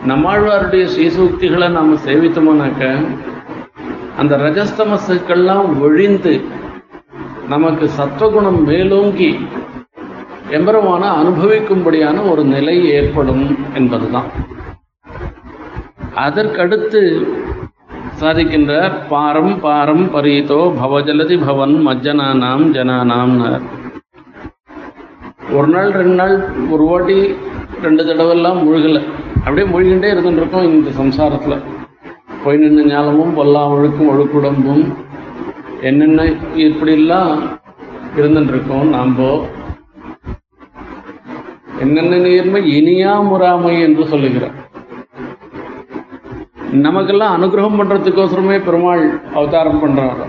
நம்மாழ்வாருடைய ஸ்ரீசூக்திகளை நாம சேவித்தோம்னாக்க அந்த ரஜஸ்தமசுக்கள்லாம் ஒழிந்து நமக்கு சத்வகுணம் மேலோங்கி எம்பெருமான அனுபவிக்கும்படியான ஒரு நிலை ஏற்படும் என்பதுதான். அதற்கடுத்து சாதிக்கின்றார் பாரம் பாரம் பரீதோ பவஜலதி பவன் மஜ்ஜனானாம் ஜனானாம்னார் ஒரு நாள் ரெண்டு நாள் ஒரு வாட்டி ரெண்டு தடவைலாம் முழுகலை. அப்படியே முழுகின்றே இருந்துருக்கோம் இந்த சம்சாரத்தில். போய் நின்று ஞாலமும் பொல்லா ஒழுக்கும் ஒழுக்குடம்பும் என்னென்ன இப்படிலாம் இருந்துருக்கோம் நாம் என்னென்ன நேர்மை இனியா முறாமை என்று சொல்லுகிறார். நமக்கெல்லாம் அனுகிரகம் பண்றதுக்கோசரமே பெருமாள் அவதாரம் பண்ணுறார்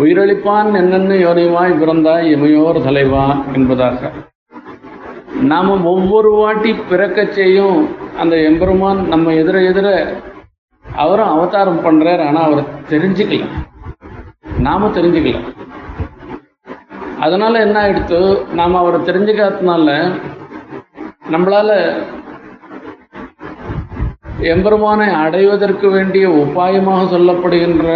உயிரளிப்பான் என்னென்ன யோனிவாய் பிறந்தாய் இமையோர் தலைவா என்பதாக. நாம ஒவ்வொரு வாட்டி பிறக்கச் செய்யும் அந்த எம்பெருமான் நம்ம எதிர எதிர அவரும் அவதாரம் பண்ணுறார் ஆனா அவரை தெரிஞ்சுக்கல. நாம தெரிஞ்சுக்கல. அதனால என்ன ஆகிடுத்து நாம அவரை தெரிஞ்சுக்காததுனால நம்மளால எம்பெருமானை அடைவதற்கு வேண்டிய உபாயமாக சொல்லப்படுகின்ற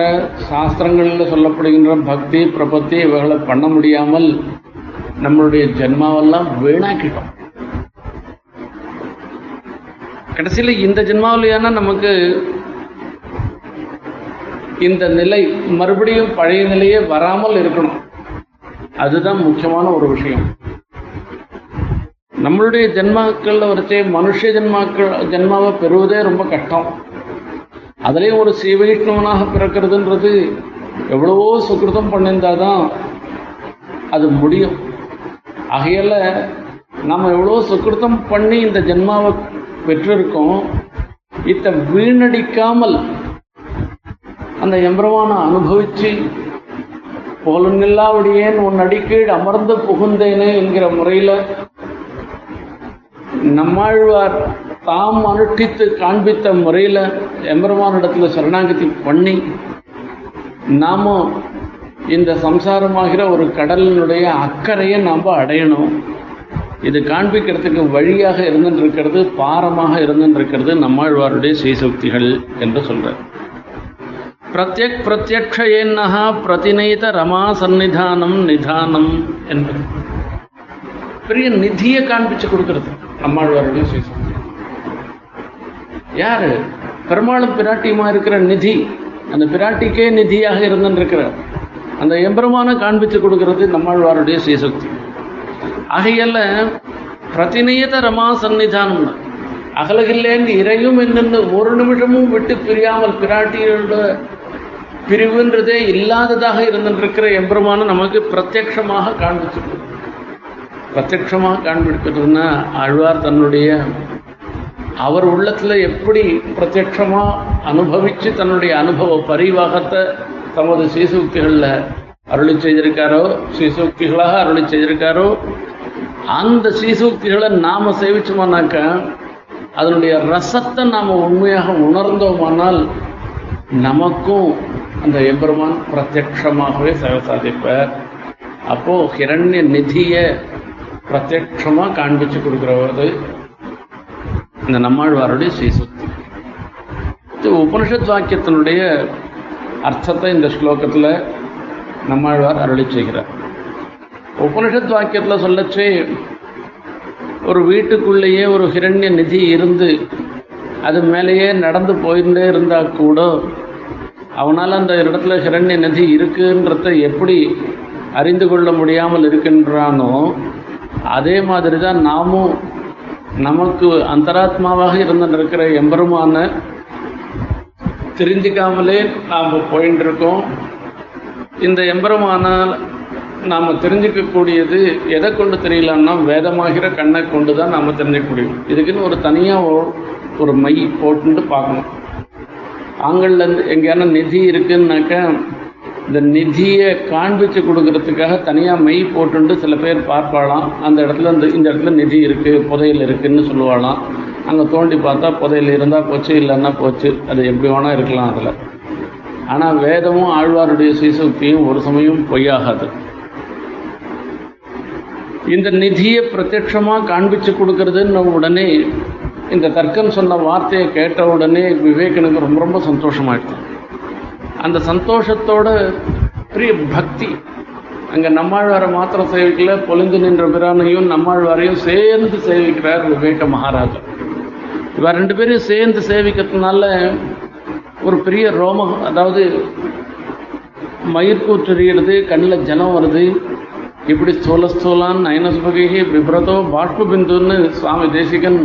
சாஸ்திரங்களில் சொல்லப்படுகின்ற பக்தி பிரபத்தி இவைகளை பண்ண முடியாமல் நம்மளுடைய ஜென்மாவெல்லாம் வீணாக்கிட்டோம். கடைசியில் இந்த ஜென்மாவிலேயான நமக்கு இந்த நிலை மறுபடியும் பழைய நிலையே வராமல் இருக்கணும். அதுதான் முக்கியமான ஒரு விஷயம். நம்மளுடைய ஜென்மாக்கள்ல வரைச்சே மனுஷ ஜென்மாக்கள் ஜென்மாவை பெறுவதே ரொம்ப கஷ்டம். அதுலேயும் ஒரு சீவைஷ்ணவனாக பிறக்கிறதுன்றது எவ்வளவோ சுக்கிருதம் பண்ணியிருந்தாதான் அது முடியும். ஆகையால நம்ம எவ்வளோ சுக்கிருத்தம் பண்ணி இந்த ஜென்மாவை பெற்றிருக்கோம். இத்த வீணடிக்காமல் அந்த எம்பரமான அனுபவிச்சு போலுங்கில்லாவடியேன் உன் அடிக்கீழ் அமர்ந்து புகுந்தேனே என்கிற முறையில் நம்மாழ்வார் தாம் அனுஷ்டித்து காண்பித்த முறையில் எம்பெருமானிடத்தில் சரணாகதி பண்ணி நாமும் இந்த சம்சாரமாகிற ஒரு கடலினுடைய அக்கறையை நாம் அடையணும். இது காண்பிக்கிறதுக்கு வழியாக இருந்துருக்கிறது பாரமாக இருந்துருக்கிறது நம்மாழ்வாருடைய சீசக்திகள் என்று சொல்கிறார் பிரத்யக் பிரத்யக்ஷ ஏன்னஹா பிரதிநைத ரமா சந்நிதானம் நிதானம் என்பது. பெரிய நிதியை காண்பிச்சு கொடுக்கறது. அம்மாழ்வாருடைய சுயசரிதை யாரு? பெருமாளும் பிராட்டியுமா இருக்கிற நிதி அந்த பிராட்டிக்கே நிதியாக இருந்துருக்கிறார். அந்த எம்பெருமான காண்பிச்சு கொடுக்கிறது நம்மாழ்வாருடைய ஸ்ரீசக்தி ஆகையால பிரதிநியத ரமா சந்நிதானம் அகலகில்லேன்னு இறையும் என்னென்னு ஒரு நிமிஷமும் விட்டு பிரியாமல் பிராட்டியோட பிரிவுன்றதே இல்லாததாக இருந்துருக்கிற எம்பெருமான நமக்கு பிரத்யட்சமாக காண்பிச்சு பிரத்யக்ஷமாக காண்பிக்கிறதுனா ஆழ்வார் தன்னுடைய அவர் உள்ளத்தில் எப்படி பிரத்யக்ஷமா அனுபவித்து தன்னுடைய அனுபவ பரிவாகத்தை தமது சீசுக்திகளில் அருளி செய்திருக்காரோ சீசுக்திகளாக அருளி செய்திருக்காரோ அந்த சீசுக்திகளை நாம் சேவிச்சோமானாக்க அதனுடைய ரசத்தை நாம் உண்மையாக உணர்ந்தோமானால் நமக்கும் அந்த எம்பெருமான் பிரத்யட்சமாகவே சாதிப்பார் அப்போது ஹிரண்ய நிதியை பிரத்யக்ஷமாக காண்பிச்சு கொடுக்குறவது இந்த நம்மாழ்வாருடைய ஸ்ரீசக்தி. உபனிஷத் வாக்கியத்தினுடைய அர்த்தத்தை இந்த ஸ்லோகத்தில் நம்மாழ்வார் அருளி செய்கிறார். உபனிஷத் வாக்கியத்தில் சொல்லச்சே ஒரு வீட்டுக்குள்ளேயே ஒரு ஹிரண்ய நிதி இருந்து அது மேலேயே நடந்து போயிட்டே இருந்தால் கூட அவனால் அந்த இடத்துல ஹிரண்ய நிதி இருக்குன்றத எப்படி அறிந்து கொள்ள முடியாமல் இருக்கின்றானோ அதே மாதிரி தான் நாமும் நமக்கு அந்தராத்மாவாக இருந்திருக்கிற எம்பெருமான தெரிஞ்சிக்காமலே நாம் போயின்னு இருக்கோம் இந்த எம்பெருமானால் நாம் தெரிஞ்சுக்கக்கூடியது எதை கொண்டு தெரியலான்னா வேதமாகிற கண்ணை கொண்டு தான் நாம் தெரிஞ்சுக்க முடியும் இதுக்குன்னு ஒரு தனியாக ஒரு மை போட்டுன்ட்டு பார்க்கணும். ஆங்கள்லேருந்து எங்கேயான நிதி இருக்குன்னாக்கா இந்த நிதியை காண்பிச்சு கொடுக்கறதுக்காக தனியாக மை போட்டுண்டு சில பேர் பார்ப்பாளாம். அந்த இடத்துல இந்த இந்த இடத்துல நிதி இருக்குது புதையல் இருக்குதுன்னு சொல்லுவாளாம். அங்கே தோண்டி பார்த்தா புதையல் இருந்தால் போச்சு இல்லைன்னா போச்சு. அது எப்படி வேணால் இருக்கலாம் அதில். ஆனால் வேதமும் ஆழ்வாருடைய சீசக்தியும் ஒரு சமயம் பொய்யாகாது. இந்த நிதியை பிரத்யட்சமாக காண்பிச்சு கொடுக்கறதுன்னு உடனே இந்த தர்க்கம் சொன்ன வார்த்தையை கேட்ட உடனே விவேகனுக்கு ரொம்ப ரொம்ப சந்தோஷமாயிடுச்சு அந்த சந்தோஷத்தோட பெரிய பக்தி. அங்கே நம்மாழ்வாரை மாத்திரம் சேவிக்கல பொழுந்து நின்ற பிரானையும் நம்மாழ்வாரையும் சேர்ந்து சேவிக்கிறார் விவேக மகாராஜா. இவ ரெண்டு பேரும் சேர்ந்து சேவிக்கிறதுனால ஒரு பெரிய ரோமம் அதாவது மயிர்கூற்றறிகிறது கண்ணில் ஜலம் வருது. இப்படி ஸ்தூல ஸ்தூலான் நயனசுபகி பிப்ரதோ பாஷ்பு பிந்துன்னு சுவாமி தேசிகன்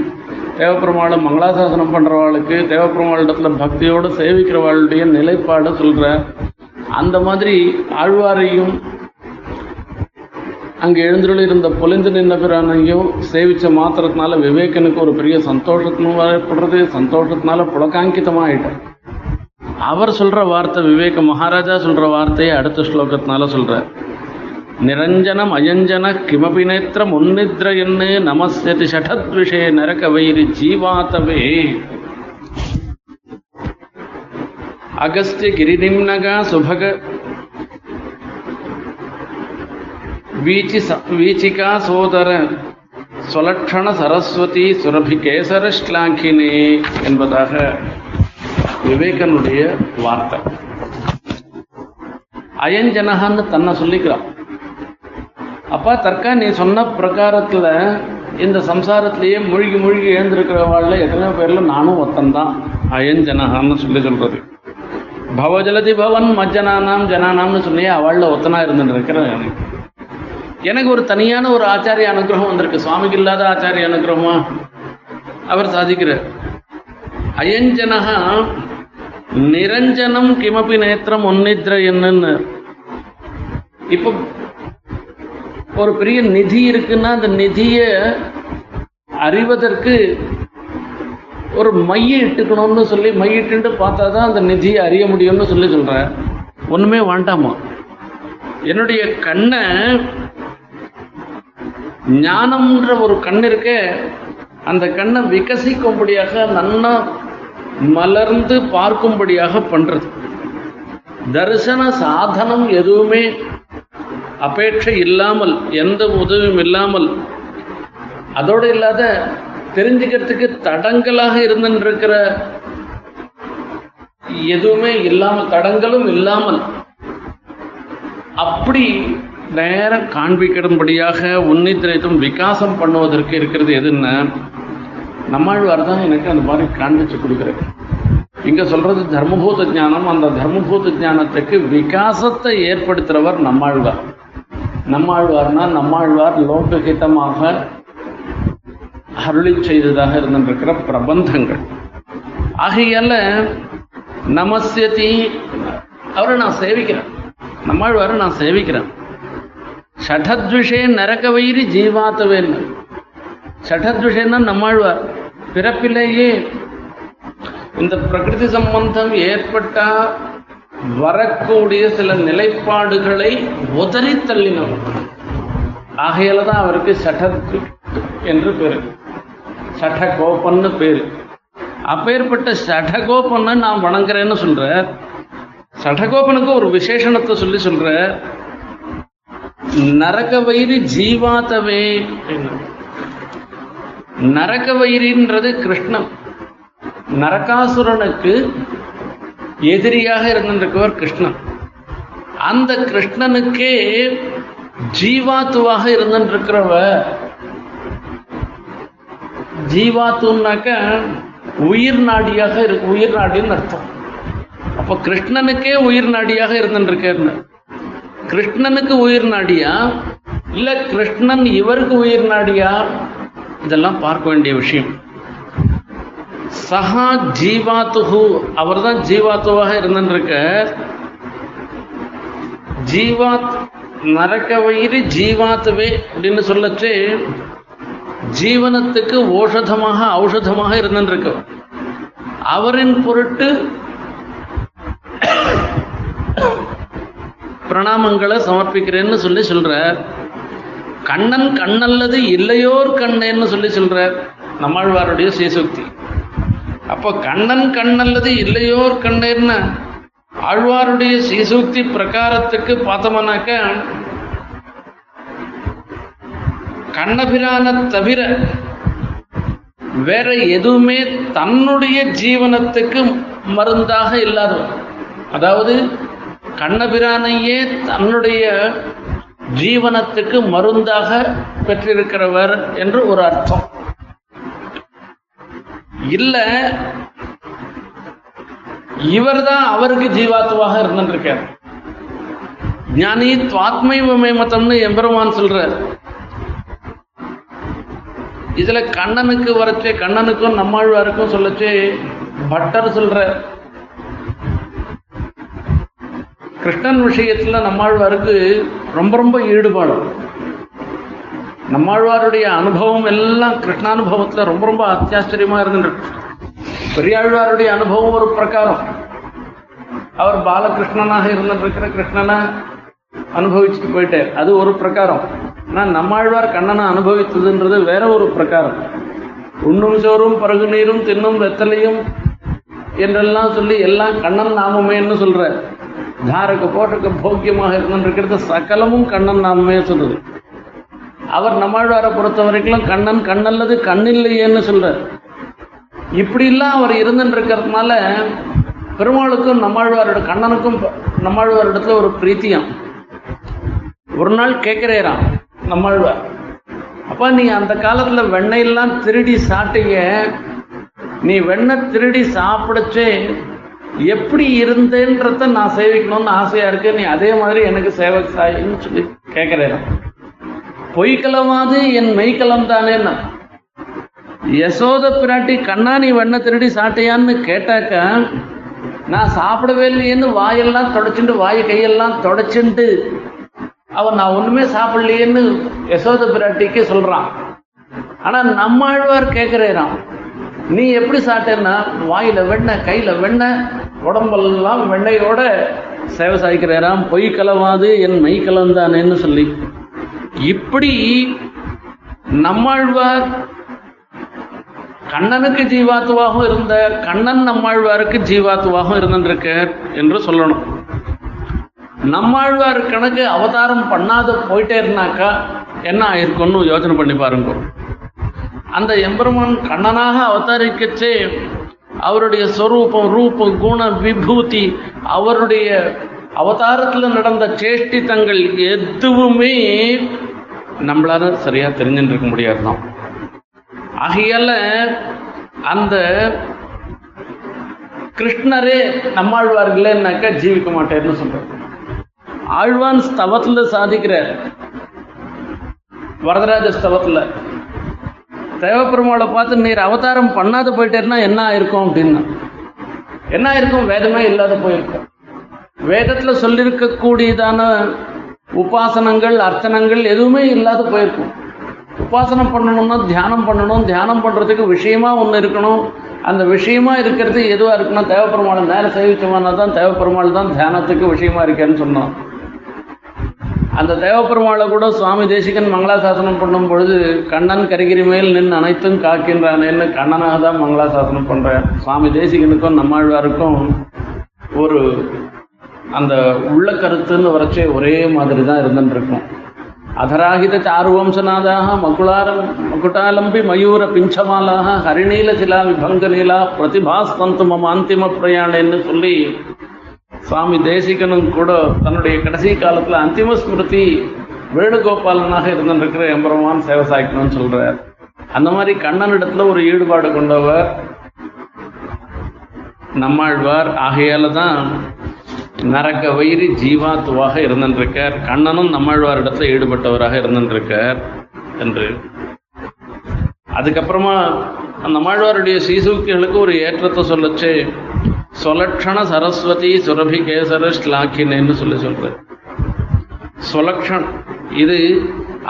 தேவப்பெருமாளை மங்களாசாசனம் பண்ணுறவாளுக்கு தேவப்பெருமாளிடத்தில் பக்தியோடு சேவிக்கிறவாளுடைய நிலைப்பாடை சொல்கிற அந்த மாதிரி ஆழ்வாரையும் அங்கே எழுந்துள்ள இருந்த பொலிந்து நின்ற பிரானையும் சேவிச்ச மாத்திரத்தினால விவேகனுக்கு ஒரு பெரிய சந்தோஷத்தினும் ஏற்படுறது சந்தோஷத்தினால புலகாங்கிதமாயிட்டார் அவர் சொல்ற வார்த்தை விவேக மகாராஜா சொல்ற வார்த்தையை அடுத்த ஸ்லோகத்தினால சொல்கிறார் நிரஞ்சனம் அயஞ்சன கிமபி நேத்திரம் முன்னித்ர என்ன நமஸ்யதி ஷடத்விஷே நரக வைரி ஜீவாதவே. அகஸ்திய கிரிநிம்னகா சுபக வீச்சி வீச்சிகா சோதர ஸ்வலட்சண சரஸ்வதி சுரபி கேசர ஸ்லாங்கினே என்பதாக விவேகனுடைய வார்த்தை. அயஞ்சனகான்னு தன்னை சொல்லிக்கிறான். அப்பா தற்கா நீ சொன்ன பிரகாரத்துல இந்த சம்சாரத்திலேயே மூழ்கி மூழ்கி எழுந்திருக்கிறவாள்ல எத்தனையோ பேர்ல நானும் ஒத்தன்தான். அயஞ்சனகான்னு சொல்லி சொல்றது. பவஜலதி பவன் மஜ்ஜனானாம் ஜனானாம்னு சொல்லியே அவளில் ஒத்தனா இருந்துட்டு இருக்கிறேன் எனக்கு ஒரு தனியான ஒரு ஆச்சாரிய அனுகிரகம் வந்திருக்கு. சுவாமிக்கு இல்லாத ஆச்சாரிய அனுகிரகமா? அவர் சாதிக்கிறார். அயஞ்சனகா நிரஞ்சனம் கிமப்பி நேத்திரம் ஒன்னித்ர என்னன்னு. இப்போ ஒரு பெரிய நிதி இருக்குன்னா அந்த நிதியை அறிவதற்கு ஒரு மைய இட்டுக்கணும்னு சொல்லி மையிட்டு பார்த்தா தான் அந்த நிதியை அறிய முடியும்னு சொல்லி சொல்கிறேன் ஒண்ணுமே வேண்டாமா? என்னுடைய கண்ணை ஞானம்ன்ற ஒரு கண் இருக்கே அந்த கண்ணை விகசிக்கும்படியாக நன்னா மலர்ந்து பார்க்கும்படியாக பண்றது. தரிசன சாதனம் எதுவுமே அபேட்சை இல்லாமல் எந்த உதவியும் இல்லாமல் அதோடு இல்லாத தெரிஞ்சுக்கிறதுக்கு தடங்கலாக இருந்துருக்கிற எதுவுமே இல்லாமல் தடங்களும் இல்லாமல் அப்படி நேரம் காண்பிக்கிறபடியாக உன்னித்திரைத்தும் விகாசம் பண்ணுவதற்கு இருக்கிறது எதுன்னா நம்மாழ்வார் தான் எனக்கு அந்த மாதிரி காண்பிச்சு கொடுக்குறேன் இங்க சொல்றது தர்மபூத ஞானம் அந்த தர்மபூத ஞானத்துக்கு விகாசத்தை ஏற்படுத்துறவர் நம்மாழ்வார். நம்மாழ்வார்னா நம்மாழ்வார் லோகஹிதமாக அருளி செய்ததாக இருந்திருக்கிற பிரபந்தங்கள். ஆகையால நமஸ்யதி அவரை நான் சேவிக்கிறேன். நம்மாழ்வாரை நான் சேவிக்கிறேன். ஷடத்விஷே நரக வயிறு ஜீவாத்தவேன்னு ஷடத்விஷேன்னா நம்மாழ்வார். பிறப்பிலேயே இந்த பிரகிருதி சம்பந்தம் ஏற்பட்டா வரக்கூடிய சில நிலைப்பாடுகளை உதறி தள்ளினவர். ஆகையில தான் அவருக்கு சட்டத்து என்று பேரு. சட்டகோபன்னு பேரு. அப்பேற்பட்ட சடகோபனை நான் வணங்குறேன்னு சொல்ற. சடகோபனுக்கு ஒரு விசேஷணத்தை சொல்லி சொல்ற. நரக வயிறு ஜீவாதவே நரக வயிறுன்றது கிருஷ்ணன். நரகாசுரனுக்கு எதிரியாக இருந்திருக்கவர் கிருஷ்ணன். அந்த கிருஷ்ணனுக்கே ஜீவாத்துவாக இருந்திருக்கிறவ ஜீவாத்துனாக்க உயிர் நாடியாக இருக்கு உயிர் நாடின்னு அர்த்தம். அப்ப கிருஷ்ணனுக்கே உயிர் நாடியாக இருந்திருக்கேன்னு கிருஷ்ணனுக்கு உயிர் நாடியா? இல்ல கிருஷ்ணன் இவருக்கு உயிர் நாடியா? இதெல்லாம் பார்க்க வேண்டிய விஷயம். சஹா ஜீவாத்துஹு. அவர் தான் ஜீவாத்துவாக இருந்திருக்க ஜீவாத் நரக்க வயிறு ஜீவாத்துவே அப்படின்னு சொல்லச்சு. ஜீவனத்துக்கு ஓஷதமாக ஔஷதமாக இருந்திருக்க அவரின் பொருட்டு பிரணாமங்களை சமர்ப்பிக்கிறேன்னு சொல்லி சொல்றார். கண்ணன் கண்ணல்லது இல்லையோர் கண்ணேன்னு சொல்லி சொல்றார். நம்மாழ்வாருடைய சீசுக்தி அப்போ கண்ணன் கண் அல்லது இல்லையோர் கண்ணேன்னு ஆழ்வாருடைய சீசூக்தி பிரகாரத்துக்கு பார்த்தோம்னாக்க கண்ணபிரான தவிர வேற எதுவுமே தன்னுடைய ஜீவனத்துக்கு மருந்தாக இல்லாதவர் அதாவது கண்ணபிரானையே தன்னுடைய ஜீவனத்துக்கு மருந்தாக பெற்றிருக்கிறவர் என்று ஒரு அர்த்தம். இல்ல இவர்தான் அவருக்கு ஜீவாத்துவாக இருந்துருக்கார். ஞானி துவாத்மைவமே மதம்னு எம்பெருமான் சொல்றார். இதுல கண்ணனுக்கு வரச்சே கண்ணனுக்கும் நம்மாழ்வாருக்கும் சொல்லச்சே பட்டர் சொல்ற கிருஷ்ணன் விஷயத்துல நம்மாழ்வாருக்கு ரொம்ப ரொம்ப ஈடுபாடு. நம்மாழ்வாருடைய அனுபவம் எல்லாம் கிருஷ்ணானுபவத்துல ரொம்ப ரொம்ப அத்தியாச்சரியமா இருந்துருக்கு பெரியாழ்வாருடைய அனுபவம் ஒரு பிரகாரம். அவர் பாலகிருஷ்ணனாக இருந்துருக்கிற கிருஷ்ணனை அனுபவிச்சுட்டு போயிட்டார். அது ஒரு பிரகாரம். ஆனால் நம்மாழ்வார் கண்ணனை அனுபவித்ததுன்றது வேற ஒரு பிரகாரம். உண்ணும் சோறும் பருகு நீரும் தின்னும் வெத்தலையும் என்றெல்லாம் சொல்லி எல்லாம் கண்ணன் நாமமேன்னு சொல்ற தாரக போட்டுக்கு போக்கியமாக இருந்துருக்கிறது சகலமும் கண்ணன் நாமமே சொல்லுது அவர் நம்மாழ்வாரை பொறுத்த வரைக்கும் கண்ணன் கண்ணல்லது கண்ணில்லையேன்னு சொல்றார். இப்படிலாம் அவர் இருந்துட்டு இருக்கிறதுனால பெருமாளுக்கும் நம்மாழ்வாரோட கண்ணனுக்கும் நம்மாழ்வாரிடத்துல ஒரு பிரீத்தியம். ஒரு நாள் கேட்கிறேராம் நம்மாழ்வார். அப்ப நீ அந்த காலத்துல வெண்ணெயெல்லாம் திருடி சாப்பிட்டீங்க. நீ வெண்ணெய் திருடி சாப்பிடச்சே. எப்படி இருந்தேன்றத நான் சேவிக்கணும்னு ஆசையா இருக்கு. நீ அதே மாதிரி எனக்கு சேவை சாயின்னு சொல்லி கேட்கிறேன் பொய்க்கலமாது என் மெய்க்கலம் தானேன்னா யசோத பிராட்டி கண்ணா நீ வெண்ணெய் திருடி சாட்டையான்னு கேட்டாக்க நான் சாப்பிடவே இல்லையேன்னு வாயெல்லாம் தொடச்சுட்டு வாய் கையெல்லாம் தொடச்சுட்டு அவன் நான் ஒண்ணுமே சாப்பிடலையேன்னு யசோத பிராட்டிக்கு சொல்றான். ஆனா நம்மாழ்வார் கேட்கிறேறான் நீ எப்படி சாப்பிட்டேன்னா வாயில வெண்ண கையில வெண்ண உடம்பெல்லாம் வெண்ணையோட சேவை சாய்க்கிறாராம் பொய் கலவாது என் மெய் கலந்தானேன்னு சொல்லி. இப்படி நம்மாழ்வார் கண்ணனுக்கு ஜீவாத்துவாகவும் இருந்த கண்ணன் நம்மாழ்வாருக்கு ஜீவாத்துவாகவும் இருந்திருக்கார் என்று சொல்லணும். நம்மாழ்வார் கணக்கு அவதாரம் பண்ணாத போயிட்டே இருந்தாக்கா என்ன ஆயிருக்கும்னு யோசனை பண்ணி பாருங்க. அந்த எம்பெருமான் கண்ணனாக அவதரிக்கச்சே அவருடைய சொரூபம் ரூபம் குண விபூதி அவருடைய அவதாரத்தில் நடந்த சேஷ்டித்தங்கள் எதுவுமே நம்மளால சரியா தெரிஞ்சுட்டு இருக்க முடியாது தான் ஆகையால அந்த கிருஷ்ணரே நம்மாழ்வார் ஜீவிக்க மாட்டேன்னு சொல்றார். ஆழ்வான் ஸ்தவத்துல சாதிக்கிறார். வரதராஜ ஸ்தவத்துல. தேவப்பெருமாளை பார்த்து நீர் அவதாரம் பண்ணாத போயிட்டேன்னா என்ன ஆயிருக்கும் அப்படின்னா என்ன ஆயிருக்கும்? வேதமே இல்லாத போயிருக்கும். வேதத்துல சொல்லியிருக்கக்கூடியதான உபாசனங்கள் அர்ச்சனங்கள் எதுவுமே இல்லாத போயிருக்கும். உபாசனம் பண்ணணும்னா தியானம் பண்ணணும். தியானம் பண்றதுக்கு விஷயமா ஒன்று இருக்கணும். அந்த விஷயமா இருக்கிறது எதுவா இருக்கணும் தேவப்பெருமாள் நேரம் சேவிச்சோம்னா தான் தேவப்பெருமாள் தான் தியானத்துக்கு விஷயமா இருக்கேன்னு சொன்னோம். அந்த தேவப்பெருமாளை கூட சுவாமி தேசிகன் மங்களாசாசனம் பண்ணும் பொழுது கண்ணன் கரிகிரி மேல் நின்று அனைத்தும் காக்கின்றானேன்னு கண்ணனாக தான் மங்களாசாசனம் பண்றேன். சுவாமி தேசிகனுக்கும் நம்மாழ்வாருக்கும் ஒரு அந்த உள்ள கருத்துன்னு வரைச்சே ஒரே மாதிரி தான் இருந்துருக்கும் அதராகித சாருவம்சநாதாக மகுளாரம் மகுட்டாலம்பி மயூர பிஞ்சமாலாக ஹரிநீல சிலா விபங்க நீலா பிரதிபாஸ்வந்து மம அந்திம பிரயாணன்னு சொல்லி சுவாமி தேசிகனும் கூட தன்னுடைய கடைசி காலத்துல அந்திம ஸ்மிருதி வேணுகோபாலனாக இருந்திருக்கிற எம்பெருமான் சேவை சாய்க்கணும்னு சொல்கிறார் அந்த மாதிரி கண்ணனிடத்துல ஒரு ஈடுபாடு கொண்டவர் நம்மாழ்வார். ஆகையால தான் நரக வயிறு ஜீவாத்துவாக இருந்திருக்கார் கண்ணனும் நம்மாழ்வார் இடத்துல ஈடுபட்டவராக இருந்திருக்கார் என்று. அதுக்கப்புறமா அந்த நம்மாழ்வாருடைய சீசூக்திகளுக்கு ஒரு ஏற்றத்தை சொல்லச்சு. சொலக்ஷண சரஸ்வதி சுரபி கேசர ஸ்லாக்கினேன்னு சொல்லி சொல்ற சொலக்ஷன் இது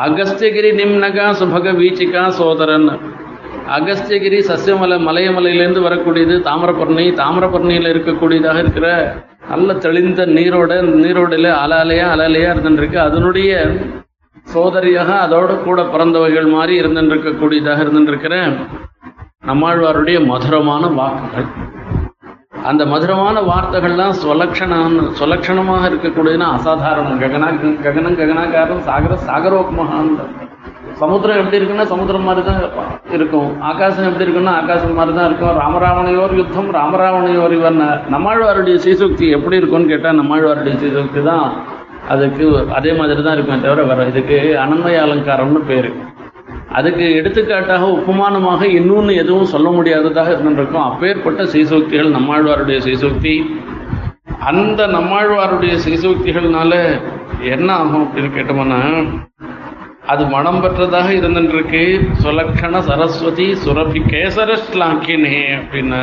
அகஸ்தியகிரி நிம்னகா சுபக வீச்சிகா சோதரன். அகஸ்தியகிரி சசியமலை மலையமலையிலேருந்து வரக்கூடியது தாமிரபரணி. தாமிரபரணியில் இருக்கக்கூடியதாக இருக்கிற நல்ல தெளிந்த நீரோட நீரோடையில் அலாலையா அலாலையா இருந்துருக்கு. அதனுடைய சோதரியாக அதோட கூட பிறந்தவைகள் மாதிரி இருந்துருக்கக்கூடியதாக இருந்துருக்கிற நம்மாழ்வாருடைய மதுரமான வாக்குகள். அந்த மதுரமான வார்த்தைகள்லாம் சொலக்ஷணான்னு சொலக்ஷணமாக இருக்கக்கூடியதுன்னா அசாதாரணம். ககனா ககனம் ககனாகாரம் சாகர சாகரோக்மகான் சமுத்திரம் எப்படி இருக்குன்னா சமுத்திரம் மாதிரி தான் இருக்கும். ஆகாசம் எப்படி இருக்குன்னா ஆகாசம் மாதிரி தான் இருக்கும். ராமராவணையோர் யுத்தம் ராமராவணையோர் இவன் நம்மாழ்வாருடைய சீசுக்தி எப்படி இருக்கும்னு கேட்டால் நம்மாழ்வாருடைய சீசுக்தி தான் அதுக்கு அதே மாதிரி தான் இருக்கும் தவிர வர இதுக்கு அனன்மய அலங்காரம்னு பேர். அதுக்கு எடுத்துக்காட்டாக உப்புமானமாக இன்னொன்று எதுவும் சொல்ல முடியாததாக இருந்திருக்கும். அப்பேற்பட்ட சீசுக்திகள் நம்மாழ்வாருடைய சீசுக்தி அந்த நம்மாழ்வாருடைய சீசுக்திகள்னால என்ன ஆகும் அப்படின்னு கேட்டோம்னா அது மனம் பெற்றதாக இருந்துருக்கு சுலக்கண சரஸ்வதி சுரபி கேசர ஸ்லாக்கினே அப்படின்னு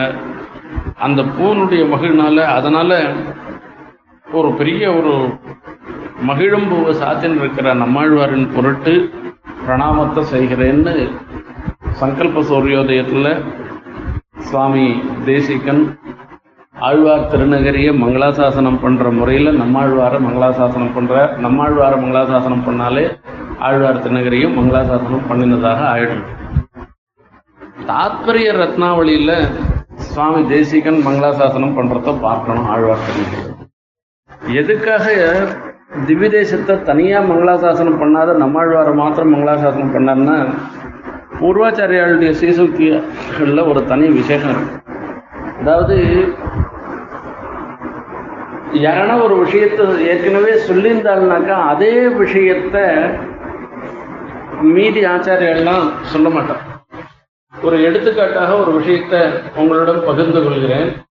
அந்த பூனுடைய மகிழ்னால அதனால ஒரு பெரிய ஒரு மகிழும் பூவை இருக்கிற நம்மாழ்வாரின் பொருட்டு பிரணாமத்தை செய்கிறேன்னு சங்கல்ப சூரியோதயத்தில் சுவாமி தேசிகன் ஆழ்வார் திருநகரியை மங்களாசாசனம் பண்ணுற முறையில் நம்மாழ்வாரை மங்களாசாசனம் பண்ணுற நம்மாழ்வாரை மங்களாசாசனம் பண்ணாலே ஆழ்வார் திருநகரியும் மங்களாசாசனம் பண்ணினதாக ஆயிடும். தாத்பரிய ரத்னாவளியில் சுவாமி தேசிகன் மங்களாசாசனம் பண்ணுறத பார்க்கணும் ஆழ்வார் திருநகரி எதுக்காக திவ்யதேசத்தை தனியா தனியாக மங்களாசாசனம் பண்ணாத நம்மாழ்வாரை மாத்திரம் மங்களாசாசனம் பண்ணார்னா பூர்வாச்சாரியாளுடைய சீசுக்திகளில் ஒரு தனி விசேஷம் இருக்கு. அதாவது யாரான ஒரு விஷயத்தை ஏற்கனவே சொல்லியிருந்தாருனாக்கா அதே விஷயத்தை மீதி ஆச்சாரியெல்லாம் சொல்ல மாட்டோம். ஒரு எடுத்துக்காட்டாக ஒரு விஷயத்தை உங்களிடம் பகிர்ந்து கொள்கிறேன்.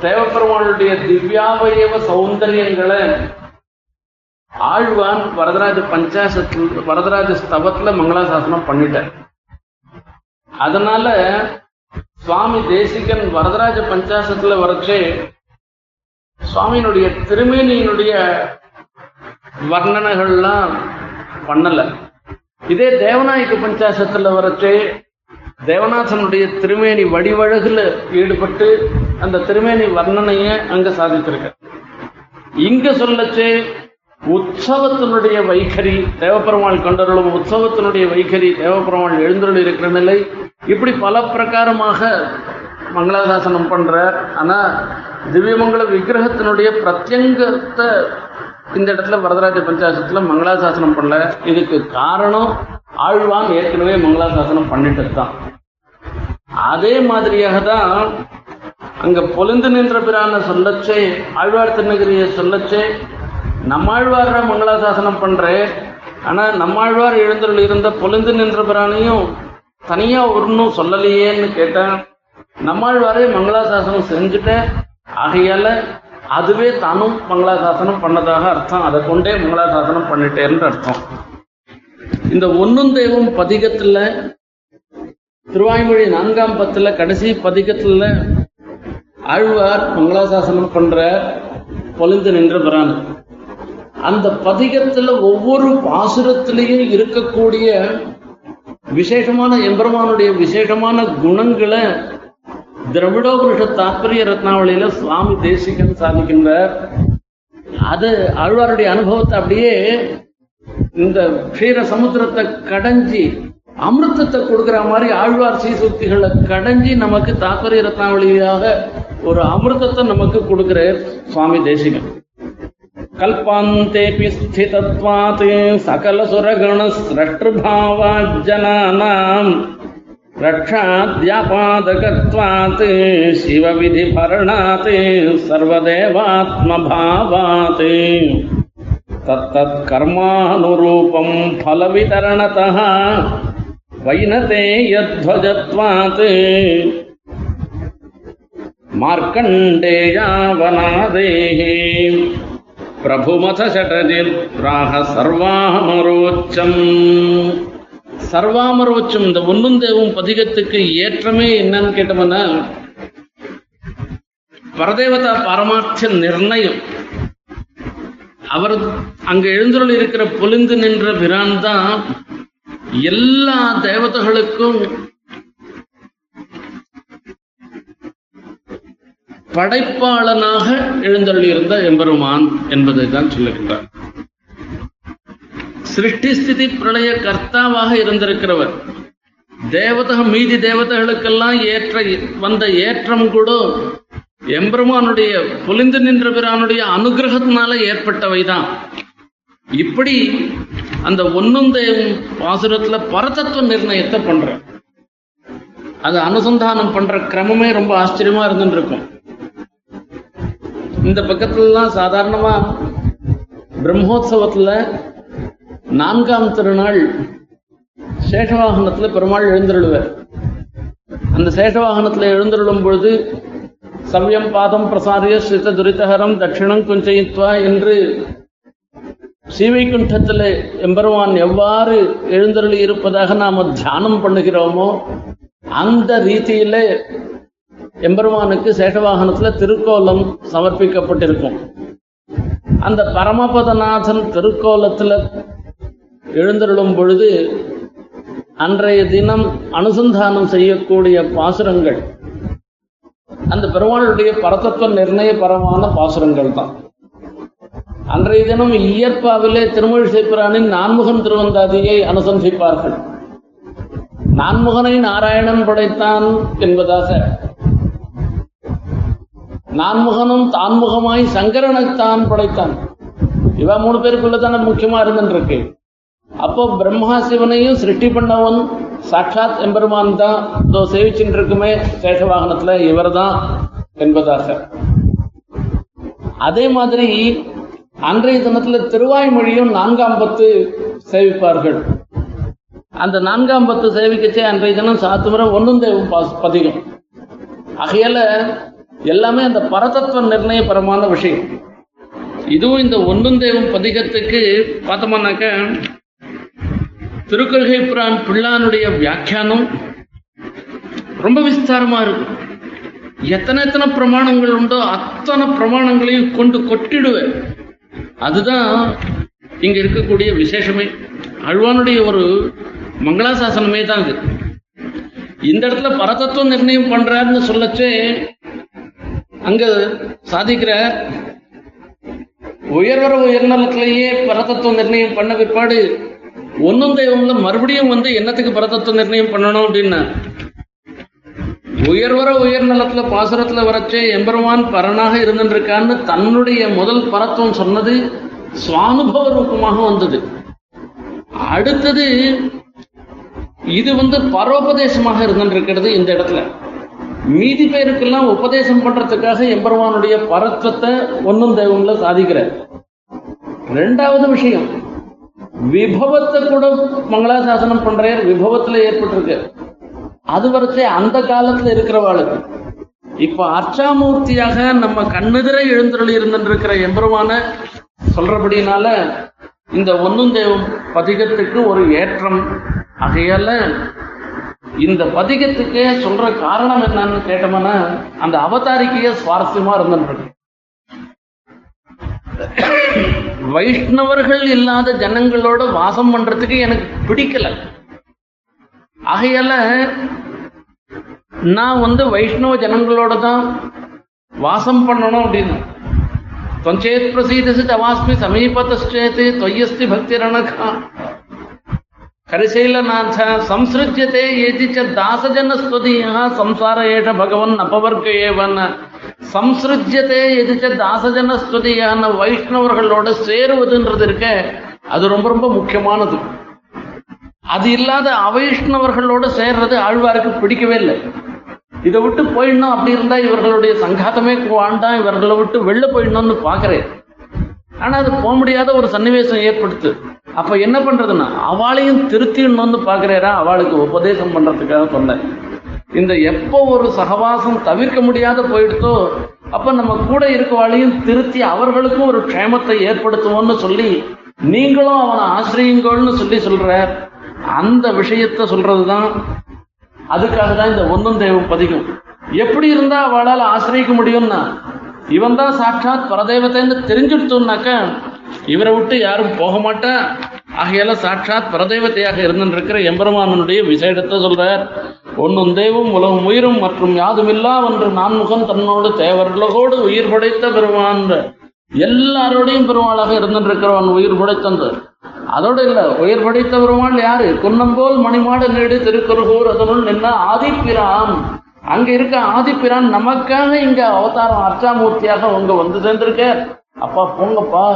தேவப்பெருமானுடைய திவ்யாவயவ சௌந்தரியங்களை ஆழ்வான் வரதராஜ பஞ்சாசத்து வரதராஜ ஸ்தவத்துல மங்களாசாசனம் பண்ணிட்டார். அதனால சுவாமி தேசிகன் வரதராஜ பஞ்சாசத்துல வரைச்சே சுவாமியினுடைய திருமேனியினுடைய வர்ணனைகள்லாம் பண்ணல. இதே தேவநாயக பஞ்சாசத்துல வரைச்சே தேவநாதனுடைய திருமேனி வடிவழகுல ஈடுபட்டு அந்த திருமேனி வர்ணனைய அங்க சாதித்திருக்க இங்க சொல்லச்சே உற்சவத்தினுடைய வைகரி தேவப்பெருமாள் கொண்டருளும் உற்சவத்தினுடைய வைகரி தேவப்பெருமாள் எழுந்தருள் இருக்கிற நிலை இப்படி பல பிரகாரமாக மங்களாதாசனம் பண்ற ஆனா திவ்யமங்கல விக்கிரகத்தினுடைய பிரத்யங்கத்தை இந்த இடத்துல வரதராஜ பஞ்சாசத்துல மங்களாசாசனம் பண்ணல. இதுக்கு காரணம் ஆழ்வான் ஏற்கனவே மங்களாசாசனம் பண்ணிட்டு தான் அதே மாதிரியாக தான் அங்க பொழுந்து நின்ற பிரான சொல்லச்சே ஆழ்வார் திருநகரியை சொல்லச்சே நம்மாழ்வார மங்களாசாசனம் பண்றேன் ஆனா நம்மாழ்வார் எழுந்தருள் இருந்த பொழுந்து நின்ற பிரானையும் தனியா ஒன்றும் சொல்லலையேன்னு கேட்டேன் நம்மாழ்வாரே மங்களாசாசனம் செஞ்சுட்டேன் ஆகையால அதுவே தானும் மங்களாசாசனம் பண்ணதாக அர்த்தம். அதை கொண்டே மங்களாசாசனம் பண்ணிட்டேன்னு அர்த்தம். இந்த ஒன்னும் தெய்வம் பதிகத்துல திருவாய்மொழி நான்காம் பத்துல கடைசி பதிகத்துல ஆழ்வார் மங்களாசாசனம் பண்ற பொலிந்து நின்ற பிரான் அந்த பதிகத்துல ஒவ்வொரு பாசுரத்திலையும் இருக்கக்கூடிய விசேஷமான எம்பெருமானுடைய விசேஷமான குணங்களை திரவிடோபுருஷ தாத்பரிய ரத்னாவளியில சுவாமி தேசிகன் சாதிக்கின்றார். அது ஆழ்வாருடைய அனுபவத்தை அப்படியே இந்த க்ஷீர சமுத்திரத்தை கடைஞ்சி அமிர்தத்தை கொடுக்கிற மாதிரி ஆழ்வார் சீசுக்திகளை கடைஞ்சி நமக்கு தாத்பரிய ரத்னாவளியாக ஒரு அமிர்தத்தை நமக்கு கொடுக்கிறார் சுவாமி தேசிகன். கல்பாந்தேபி ஸ்திதத்வாத் சகல சுரகண ஸ்ரஷ்டுபாவாஜனானாம். रक्षाद्यापादकत्वात् शिवविधिभरणात् सर्वदेवात्मभावात्। तत्तत्कर्मानुरूपं फलवितरणतः वैनते यध्वजत्वात्। मार्कण्डेयावनादेः प्रभुमथ षटजिर्प्राह सर्वामरोच्चम् சர்வாமரோச்சம் இந்த ஒன்னும் தேவும் பதிகத்துக்கு ஏற்றமே என்னன்னு கேட்டோம்னா பரதேவதா பரமார்த்த நிர்ணயம். அவர் அங்க எழுந்துள்ள இருக்கிற பொலிந்து நின்ற பிரான் தான் எல்லா தேவதைகளுக்கும் படைப்பாளனாக எழுந்தள்ளியிருந்த எம்பெருமான் என்பதை தான் சொல்லுகின்றார். சிருஷ்டி ஸ்திதி பிரளய கர்த்தாவாக இருந்திருக்கிறவர். தேவதக மீதி தேவதைகளுக்கெல்லாம் ஏற்ற வந்த ஏற்றம் கூட எம்பெருமானுடைய பொலிந்து நின்ற பிரானுடைய அனுகிரகத்தினால ஏற்பட்டவைதான். இப்படி அந்த ஒன்னும் தேவம் பாசுரத்துல பரதத்துவ நிர்ணயத்தை பண்ற அது அனுசந்தானம் பண்ற கிரமமே ரொம்ப ஆச்சரியமா இருந்துட்டு இருக்கும் இந்த பக்கத்துலலாம் சாதாரணமா பிரம்மோத்சவத்துல நான்காம் திருநாள் சேஷவாகனத்துல பெருமாள் எழுந்தருளுவார். அந்த சேஷவாகனத்துல எழுந்தருளும் பொழுது சவ்யம் பாதம் பிரசாரிய சித்த துரிதஹரம் தட்சிணம் குஞ்சயித்வா என்று சீவைக்குண்டத்தில் எம்பெருமான் எவ்வாறு எழுந்தருளி இருப்பதாக நாம தியானம் பண்ணுகிறோமோ அந்த ரீதியில எம்பெருமானுக்கு சேஷவாகனத்துல திருக்கோலம் சமர்ப்பிக்கப்பட்டிருக்கும். அந்த பரமபதநாதன் திருக்கோலத்துல எழுந்தருளும் பொழுது அன்றைய தினம் அனுசந்தானம் செய்யக்கூடிய பாசுரங்கள். அந்த பெருமாளுடைய பரதத்துவ நிர்ணய பரமான பாசுரங்கள் தான். அன்றைய தினம் இயற்பாவிலே திருமொழி சேப்பிரானின் நான்முகன் திருவந்தாதியை அனுசந்திப்பார்கள். நான்முகனை நாராயணன் படைத்தான் என்பதாக. நான்முகனும் தான்முகமாய் சங்கரனைத்தான் படைத்தான். இவா மூணு பேருக்குள்ளதான முக்கியமா இருந்துருக்கு அப்போ பிரம்மா சிவனையும் சிருஷ்டி பண்ணவன் சாட்சாத் எம்பெருமான் தான். இதோ சேவிச்சுட்டு இருக்குமே சேஷவாகனத்துல இவர் தான் என்பதாக. அதே மாதிரி அன்றைய தினத்துல திருவாய்மொழியும் நான்காம் பத்து சேவிப்பார்கள். அந்த நான்காம் பத்து சேவிக்கச்சே அன்றைய தினம் சாத்துமுறை ஒன்றும் தேவம் பதிகம் ஆகையால எல்லாமே அந்த பரதத்துவ நிர்ணயபரமான விஷயம். இதுவும் இந்த ஒன்றும் தேவம் பதிகத்துக்கு பார்த்தோம்னாக்க திருக்கொள்கை புரான் பிள்ளானுடைய வியாக்கியானம் ரொம்ப விஸ்தாரமா இருக்கு எத்தனை எத்தனை பிரமாணங்கள் உண்டோ அத்தனை பிரமாணங்களையும் கொண்டு கொட்டிடுவேன். அதுதான் இங்க இருக்கக்கூடிய விசேஷமே. அழ்வானுடைய ஒரு மங்களாசாசனமே தான் இது இந்த இடத்துல பரதத்துவம் நிர்ணயம் பண்றாருன்னு சொல்லச்சே அங்க சாதிக்கிற உயர்வர உயர்நலத்திலேயே பரதத்துவம் நிர்ணயம் பண்ண பிற்பாடு ஒன்னும் தெய்வம்ல மறுபடியும் வந்து என்னத்துக்கு பரதத்துவ நிர்ணயம் பண்ணணும் அப்படின்னா உயர்வர உயர்நலத்துல பாசுரத்துல வரச்சே எம்பெருமான் பரனாக இருந்துருக்கான்னு தன்னுடைய முதல் பரத்துவம் சொன்னது சுவானுபவ ரூபமாக வந்தது. அடுத்தது இது வந்து பரோபதேசமாக இருந்துருக்கிறது இந்த இடத்துல. மீதி பேருக்கெல்லாம் உபதேசம் பண்றதுக்காக எம்பெருமானுடைய பரத்துவத்தை ஒன்னும் தெய்வம்ல சாதிக்கிறார் ரெண்டாவது விஷயம் விபவத்தை கூட மங்களாசாசனம் பண்றார் விபவத்துல ஏற்பட்டிருக்கு. அது வரைக்கும் அந்த காலத்துல இருக்கிறவாளுக்கு. இப்ப அர்ச்சாமூர்த்தியாக நம்ம கண்ணெதிர எழுந்தருளி இருந்திருக்கிற எம்பெருமான சொல்றபடினால இந்த ஒன்னும் தேவம் பதிகத்துக்கு ஒரு ஏற்றம். ஆகையால இந்த பதிகத்துக்கே சொல்ற காரணம் என்னன்னு கேட்டோம்னா அந்த அவதாரிக்கையே சுவாரஸ்யமா இருந்துருக்கு. வைஷ்ணவர்கள் இல்லாத ஜனங்களோட வாசம் பண்றதுக்கு எனக்கு பிடிக்கல. ஆகையால நான் வந்து வைஷ்ணவ ஜனங்களோட தான் வாசம் பண்ணணும் அப்படின்னு. தொஞ்சேத் பிரசீதசி தவாஸ்மி சமீபத்தேத்து தொய்யஸ்தி பக்திரணகா. கரிசைலநாத சம்சிருஜ்யத்தை ஏதி ச தாசஜன ஸ்துதியா சம்சார ஏஷ பகவன் அபவர்க்க ஏவன். சம்ஸ்ருஜ்யத்தை எதிர்த்த தாசஜன ஸ்துதியான வைஷ்ணவர்களோட சேருவதுன்றது இருக்க அது ரொம்ப ரொம்ப முக்கியமானது. அது இல்லாத அவைஷ்ணவர்களோட சேர்றது ஆழ்வாருக்கு பிடிக்கவே இல்லை. இதை விட்டு போயிடணும் அப்படி இருந்தா இவர்களுடைய சங்காத்தமே வேண்டாம் இவர்களை விட்டு வெளில போயிடணும்னு பாக்குறேன் ஆனா அது போக முடியாத ஒரு சன்னிவேசம் ஏற்படுத்து. அப்ப என்ன பண்றதுன்னா அவளையும் திருத்திடணும்னு பாக்குறேரா அவளுக்கு உபதேசம் பண்றதுக்காக சொன்னேன். இந்த எப்போ ஒரு சகவாசம் தவிர்க்க முடியாத போயிடுதோ அப்ப நம்ம கூட இருக்கவாளையும் திருத்தி அவர்களுக்கும் ஒரு க்ஷேமத்தை ஏற்படுத்துவோம்னு சொல்லி நீங்களும் அவனை ஆசிரியுங்கள்னு சொல்லி சொல்ற அந்த விஷயத்த சொல்றதுதான். அதுக்காக தான் இந்த ஒன்னும் தெய்வம் பதிகம் எப்படி இருந்தா அவளால் ஆசிரியக்க முடியும்னா இவன் தான் சாட்சாத் பரதேவத்தைன்னு தெரிஞ்சுடுத்தோம்னாக்க இவரை விட்டு யாரும் போக மாட்டா. ஆகையால சாட்சாத் பரதேவத்தையாக இருந்திருக்கிற எம்பெருமானனுடைய விசேடத்தை சொல்றார். ஒன்னும் தெய்வம் உலகம் உயிரும் மற்றும் யாதுமில்லா ஒன்று நான்முகம் தன்னோடு தேவர்களோடு உயிர் படைத்த பெருமான் எல்லாரோடையும் பெருமாளாக இருந்திருக்கிறவன் உயிர் படைத்தந்து அதோடு இல்ல உயிர் படைத்த பெருமாள் யாரு? குன்னம்போல் மணிமாட நீடு திருக்குறுகூர் அதனுள் நின்ன ஆதிப்பிரான். அங்க இருக்க ஆதிப்பிரான் நமக்காக இங்க அவதாரம் அர்ச்சாமூர்த்தியாக உங்க வந்து சேர்ந்திருக்க அப்பா போங்கப்பா.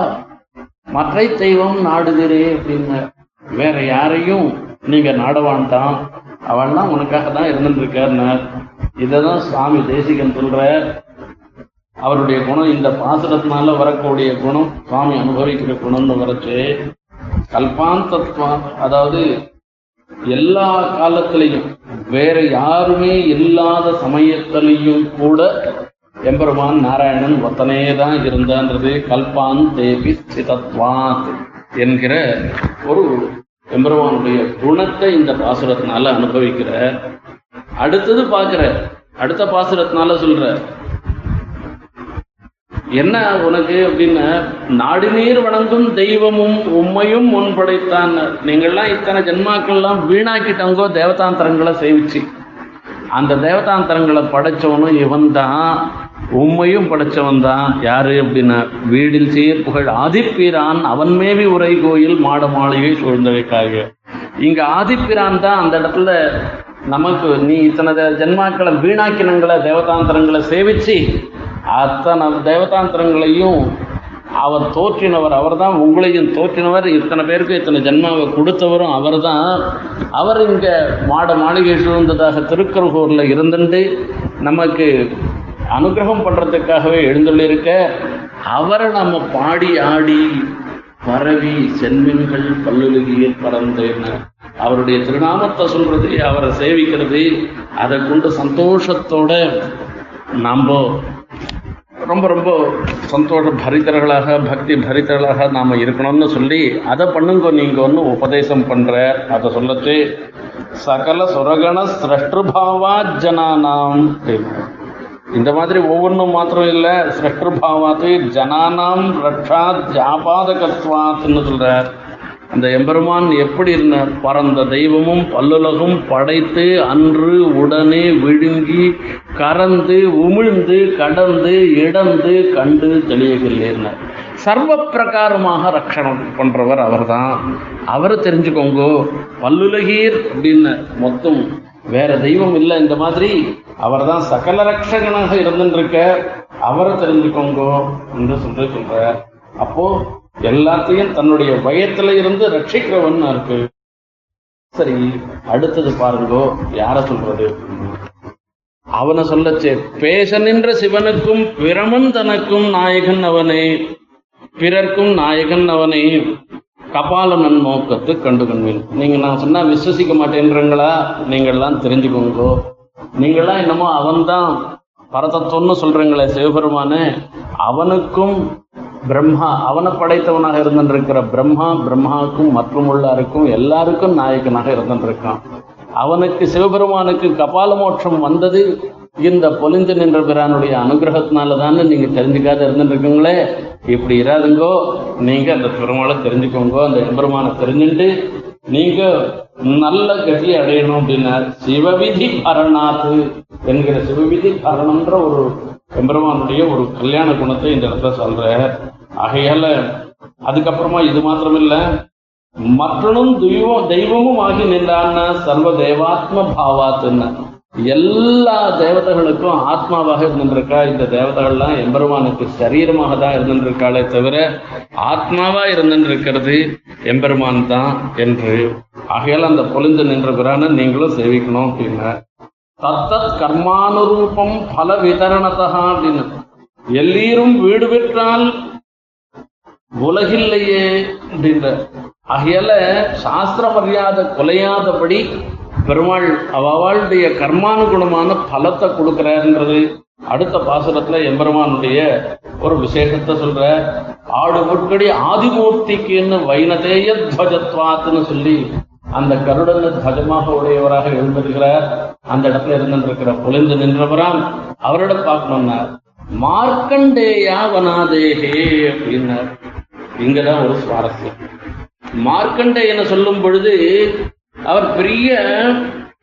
மற்றை தெய்வம் நாடுகிறே அப்படின்னு வேற யாரையும் நீங்க நாடவான்ட்டான் அவன்லாம் உனக்காக தான் இருந்துருக்காருன்னார் இதைதான் சுவாமி தேசிகன் சொல்ற அவருடைய குணம் இந்த பாசுரத்தினால வரக்கூடிய குணம் சுவாமி அனுபவிக்கிற குணம்னு வரச்சு. கல்பாந்தத்வம் அதாவது எல்லா காலத்திலையும் வேற யாருமே இல்லாத சமயத்திலையும் கூட எம்பெருமான் நாராயணன் ஒத்தனே தான் இருந்தான்றது. கல்பான் தேபி சிதத்வாத் என்கிற ஒரு எம்பெருமானுடைய குணத்தை இந்த பாசுரத்தினால அனுபவிக்கிற. அடுத்தது பார்க்கிற. அடுத்த பாசுரத்தினால சொல்ற. என்ன உனக்கு அப்படின்னா நாடு நீர் வணங்கும் தெய்வமும் உண்மையும் முன் படைத்தான் நீங்கள்லாம் இத்தனை ஜென்மாக்கள்லாம் வீணாக்கிட்டவங்கோ தேவதாந்தரங்களை சேவிச்சு. அந்த தேவதாந்தரங்களை படைச்சவனும் இவன் தான் உண்மையும் படைச்சவன் தான் யாரு அப்படின்னா வீடில் சீர் புகழ் ஆதிப்பிரான் அவன் மேவி உரை கோயில் மாட மாளிகை சூழ்ந்தவைக்காக. இங்க ஆதிப்பிரான் தான் அந்த இடத்துல நமக்கு நீ இத்தனை ஜென்மாக்களை வீணாக்கினங்களை தேவதாந்திரங்களை சேவிச்சு அத்தனை தேவதாந்திரங்களையும் அவர் தோற்றினவர் அவர்தான் உங்களையும் தோற்றினவர். இத்தனை பேருக்கு இத்தனை ஜென்மாவை கொடுத்தவரும் அவர்தான். அவர் இங்க மாட மாளிகை சூழ்ந்ததாக திருக்கருகூர்ல இருந்துட்டு நமக்கு அனுகிரகம் பண்றதுக்காகவே எழுந்துள்ளிருக்க அவரை நம்ம பாடி ஆடி பரவி சென்மின்கள் பல்லுலகியில் பறந்தேன்னு அவருடைய திருநாமத்தை சொல்றது அவரை சேவிக்கிறது அதை கொண்டு சந்தோஷத்தோட நம்ம ரொம்ப ரொம்ப சந்தோஷ பரிதர்களாக பக்தி பரிதர்களாக நாம் இருக்கணும்னு சொல்லி அதை பண்ணுங்க நீங்கள் ஒன்று உபதேசம் பண்ணுற அதை சொல்லச்சு சகல சுரகண சிரஷ்டுபாவா ஜனானாம் அப்படின்னு. இந்த மாதிரி ஒவ்வொன்றும் மாத்திரம் இல்லை சிரஷ்டபாவாத்து ஜனானாம் ரக்ஷா ஜாபாதகத்வாத்னு சொல்கிறார் அந்த எம்பெருமான் எப்படி இருந்தார்? பரந்த தெய்வமும் பல்லுலகும் படைத்து அன்று உடனே விழுங்கி கறந்து உமிழ்ந்து கடந்து இடந்து கண்டு தெளியகில்லைன்னார் சர்வ பிரகாரமாக ரட்சணம் அவர் அவர்தான். அவரை தெரிஞ்சுக்கோங்க பல்லுலகீர் அப்படின்னு மொத்தம் வேற தெய்வம் இல்லை இந்த மாதிரி. அவர்தான் சகல ரட்சகனாக இருந்துருக்க. அவரை தெரிஞ்சுக்கோங்க என்று சொல்லி சொல்றார். அப்போ எல்லாத்தையும் தன்னுடைய பயத்துல இருந்து ரட்சிக்கிறவன் இருக்கு சரி அடுத்தது பாருங்கோ யார சொல்றது? அவனை சொல்லச்சே பேச நின்ற சிவனுக்கும் பிரமன் தனக்கும் நாயகன் அவனே. பிறர்க்கும் நாயகன் அவனே. கபாலனன் நோக்கத்து கண்டு கண்மீன் நீங்க நான் சொன்னா விசுவசிக்க மாட்டேன்றீங்களா? நீங்கள்லாம் தெரிஞ்சுக்கோங்க. நீங்கள்லாம் என்னமோ அவன்தான் பரதத்துவம்னு சொல்றீங்களே சிவபெருமானே. அவனுக்கும் பிரம்மா அவனை படைத்தவனாக இருந்திருக்கிற பிரம்மா பிரம்மாவுக்கும் மற்றும் உள்ளாருக்கும் எல்லாருக்கும் நாயகனாக இருந்திருக்கான். அவனுக்கு சிவபெருமானுக்கு கபால மோட்சம் வந்தது இந்த பொலிந்து நின்ற பிரானுடைய அனுகிரகத்தினால தானே நீங்க தெரிஞ்சுக்காத இருந்துருக்கீங்களே? இப்படி இராதுங்கோ நீங்க அந்த பெருமாளை தெரிஞ்சுக்கோங்க அந்த எம்பெருமானை தெரிஞ்சுட்டு நீங்க நல்ல கதி அடையணும் அப்படின்னா சிவவிதி பரணாத்து என்கிற சிவவிதி பரணம்ன்ற ஒரு எம்பெருமானுடைய ஒரு கல்யாண குணத்தை இந்த இடத்துல சொல்ற ஆகையால அதுக்கப்புறமா இது மாத்திரமில்ல மற்றனும் தெய்வம் தெய்வமும் ஆகி நின்றான்னா சர்வ தேவாத்ம பாவாத்துன்னு. எல்லா தேவதைகளுக்கும் ஆத்மாவாக இருந்திருக்கா? இந்த தேவதைகள்லாம் எம்பெருமானுக்கு சரீரமாக தான் இருந்திருக்காளே தவிர ஆத்மாவா இருந்திருக்கிறது எம்பெருமான் தான் என்று. ஆகையால் அந்த பொழிந்து நின்ற பிரான நீங்களும் சேவிக்கணும் அப்படின்னா. தத்தத் கர்மானுரூபம் பல விதரணதா அப்படின்னு. எல்லீரும் வீடு பெற்றால் உலகில்லையே அப்படின்ற ஆகையால சாஸ்திர மரியாதை குலையாதபடி பெருமாள் அவளுடைய கர்மானுகுணமான பலத்தை கொடுக்கிறாருன்றது அடுத்த பாசுரத்துல எம்பெருமானுடைய ஒரு விசேஷத்தை சொல்ற ஆடு முட்கடி ஆதிமூர்த்திக்குன்னு வைனதேய துவஜத்வாத்துன்னு சொல்லி அந்த கருடன துவஜமாக உடையவராக எழுந்திருக்கிறார். அந்த இடத்துல இருந்திருக்கிற பொழிந்து நின்றவராம். அவரிடம் பார்க்கணும்னார் மார்க்கண்டேயா வனாதேகே அப்படின்னார். இங்கதான் ஒரு சுவாரஸ்யம். மார்க்கண்டேயனை சொல்லும் பொழுது அவர் பெரிய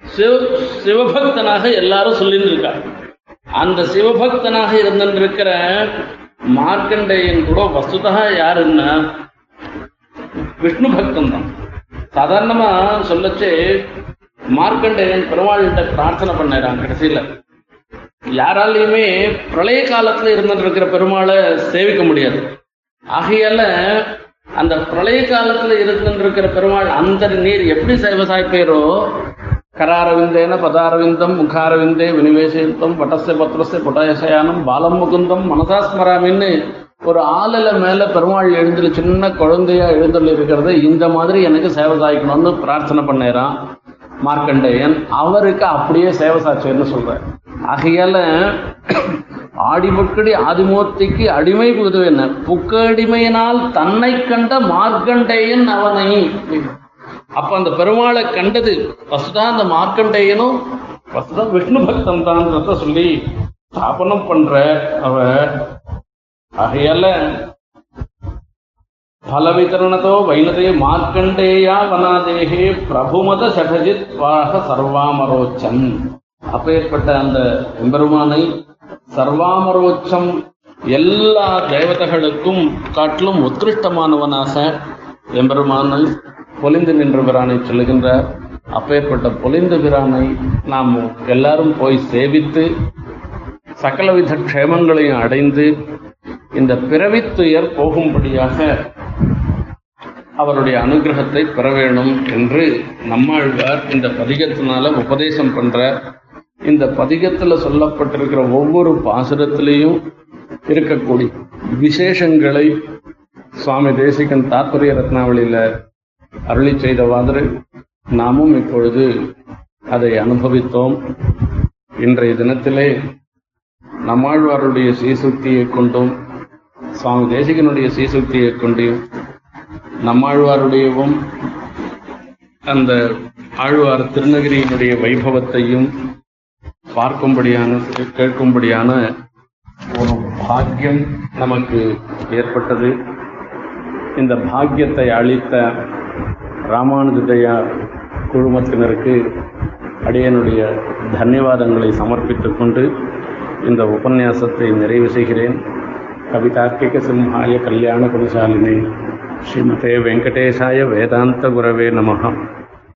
சிவ சிவபக்தனாக எல்லாரும் சொல்லியிருந்திருக்கார். அந்த சிவபக்தனாக இருந்திருக்கிற மார்க்கண்டேயன் கூட வஸ்துதா யாருன்னா விஷ்ணு பக்தன் தான். சாதாரணமா சொல்லச்சு மார்க்கண்டேயன் பெருமாள்கிட்ட பிரார்த்தனை பண்ணாராம் கடைசியில. யாராலையுமே பிரளய காலத்துல இருந்துட்டு இருக்கிற பெருமாளை சேவிக்க முடியாது. ஆகையால அந்த பிரளய காலத்துல இருக்கின்ற இருக்கிற பெருமாள் அந்த நீர் எப்படி சைவ கராரவிந்தேன பதாரவிந்தம் முகாரவிந்தே வினிவேசித்தம் வட்டஸ்ய பத்ரஸ்ய புட்டயசயானம் பாலம் முகுந்தம் மனசா ஸ்மராமின்னு ஒரு ஆளுல மேல பெருமாள் எழுந்துள்ள சின்ன குழந்தையா எழுந்துள்ள இருக்கிறத இந்த மாதிரி எனக்கு சேவை சாய்க்கணும்னு பிரார்த்தனை பண்ணேறான் மார்க்கண்டேயன். அவருக்கு அப்படியே சேவை சொல்றேன். சொல்றார் ஆகையால ஆடிமக்கடி ஆதிமூர்த்திக்கு அடிமை கொடுத்துவேன் புக்கடிமையினால் தன்னை கண்ட மார்க்கண்டேயன் அவனை. அப்ப அந்த பெருமாளை கண்டது ஃபஸ்ட்டுதான் அந்த மார்க்கண்டேயனும் ஃபஸ்ட்டுதான் விஷ்ணு பக்தன் தான் சொல்லி ஸ்தாபனம் பண்ற அவ. ஆகையால ഫലവിതരണതോ വൈനതേ മാർക്കണ്ഡേയാ വനാദേഹേ பிரபுமத சடஜித் വാഹ சர்வாமரோச்சன். அப்பேற்பட்ட அந்த எம்பெருமானை சர்வாமரோச்சம். எல்லா தேவதைகளுக்கும் காட்டிலும் உத்கிருஷ்டமானவனாக எம்பெருமானை பொலிந்து நின்ற பிரானை சொல்லுகின்றார். அப்பேற்பட்ட பொலிந்த பிரானை நாம் எல்லாரும் போய் சேவித்து சகலவித க்ஷேமங்களையும் அடைந்து இந்த பிறவித்துயர் போகும்படியாக அவருடைய அனுகிரகத்தை பெற வேணும் என்று நம்மாழ்வார் இந்த பதிகத்தினால உபதேசம் பண்றார். இந்த பதிகத்துல சொல்லப்பட்டிருக்கிற ஒவ்வொரு பாசுரத்திலையும் இருக்கக்கூடிய விசேஷங்களை சுவாமி தேசிகன் தாத்பரிய ரத்னாவளியில அருளி செய்தவாறு நாமும் இப்பொழுது அதை அனுபவித்தோம். இன்றைய தினத்திலே நம்மாழ்வாருடைய சீசுக்தியை கொண்டும் சுவாமி தேசிகனுடைய சீசுக்தியை கொண்டும் நம்மாழ்வாருடையவும் அந்த ஆழ்வார் திருநகிரியினுடைய வைபவத்தையும் பார்க்கும்படியான கேட்கும்படியான ஒரு பாக்கியம் நமக்கு ஏற்பட்டது. இந்த பாக்கியத்தை அளித்த ராமானுஜயார் குழுமத்தினருக்கு அடியனுடைய தன்யவாதங்களை சமர்ப்பித்துக் கொண்டு இந்த உபன்யாசத்தை நிறைவு செய்கிறேன். கவிதார்க்கிக சிம்ஹாய கல்யாண குணசாலினி ஸ்ரீமதே வெங்கடேசாய வேதாந்த குரவே நமகம்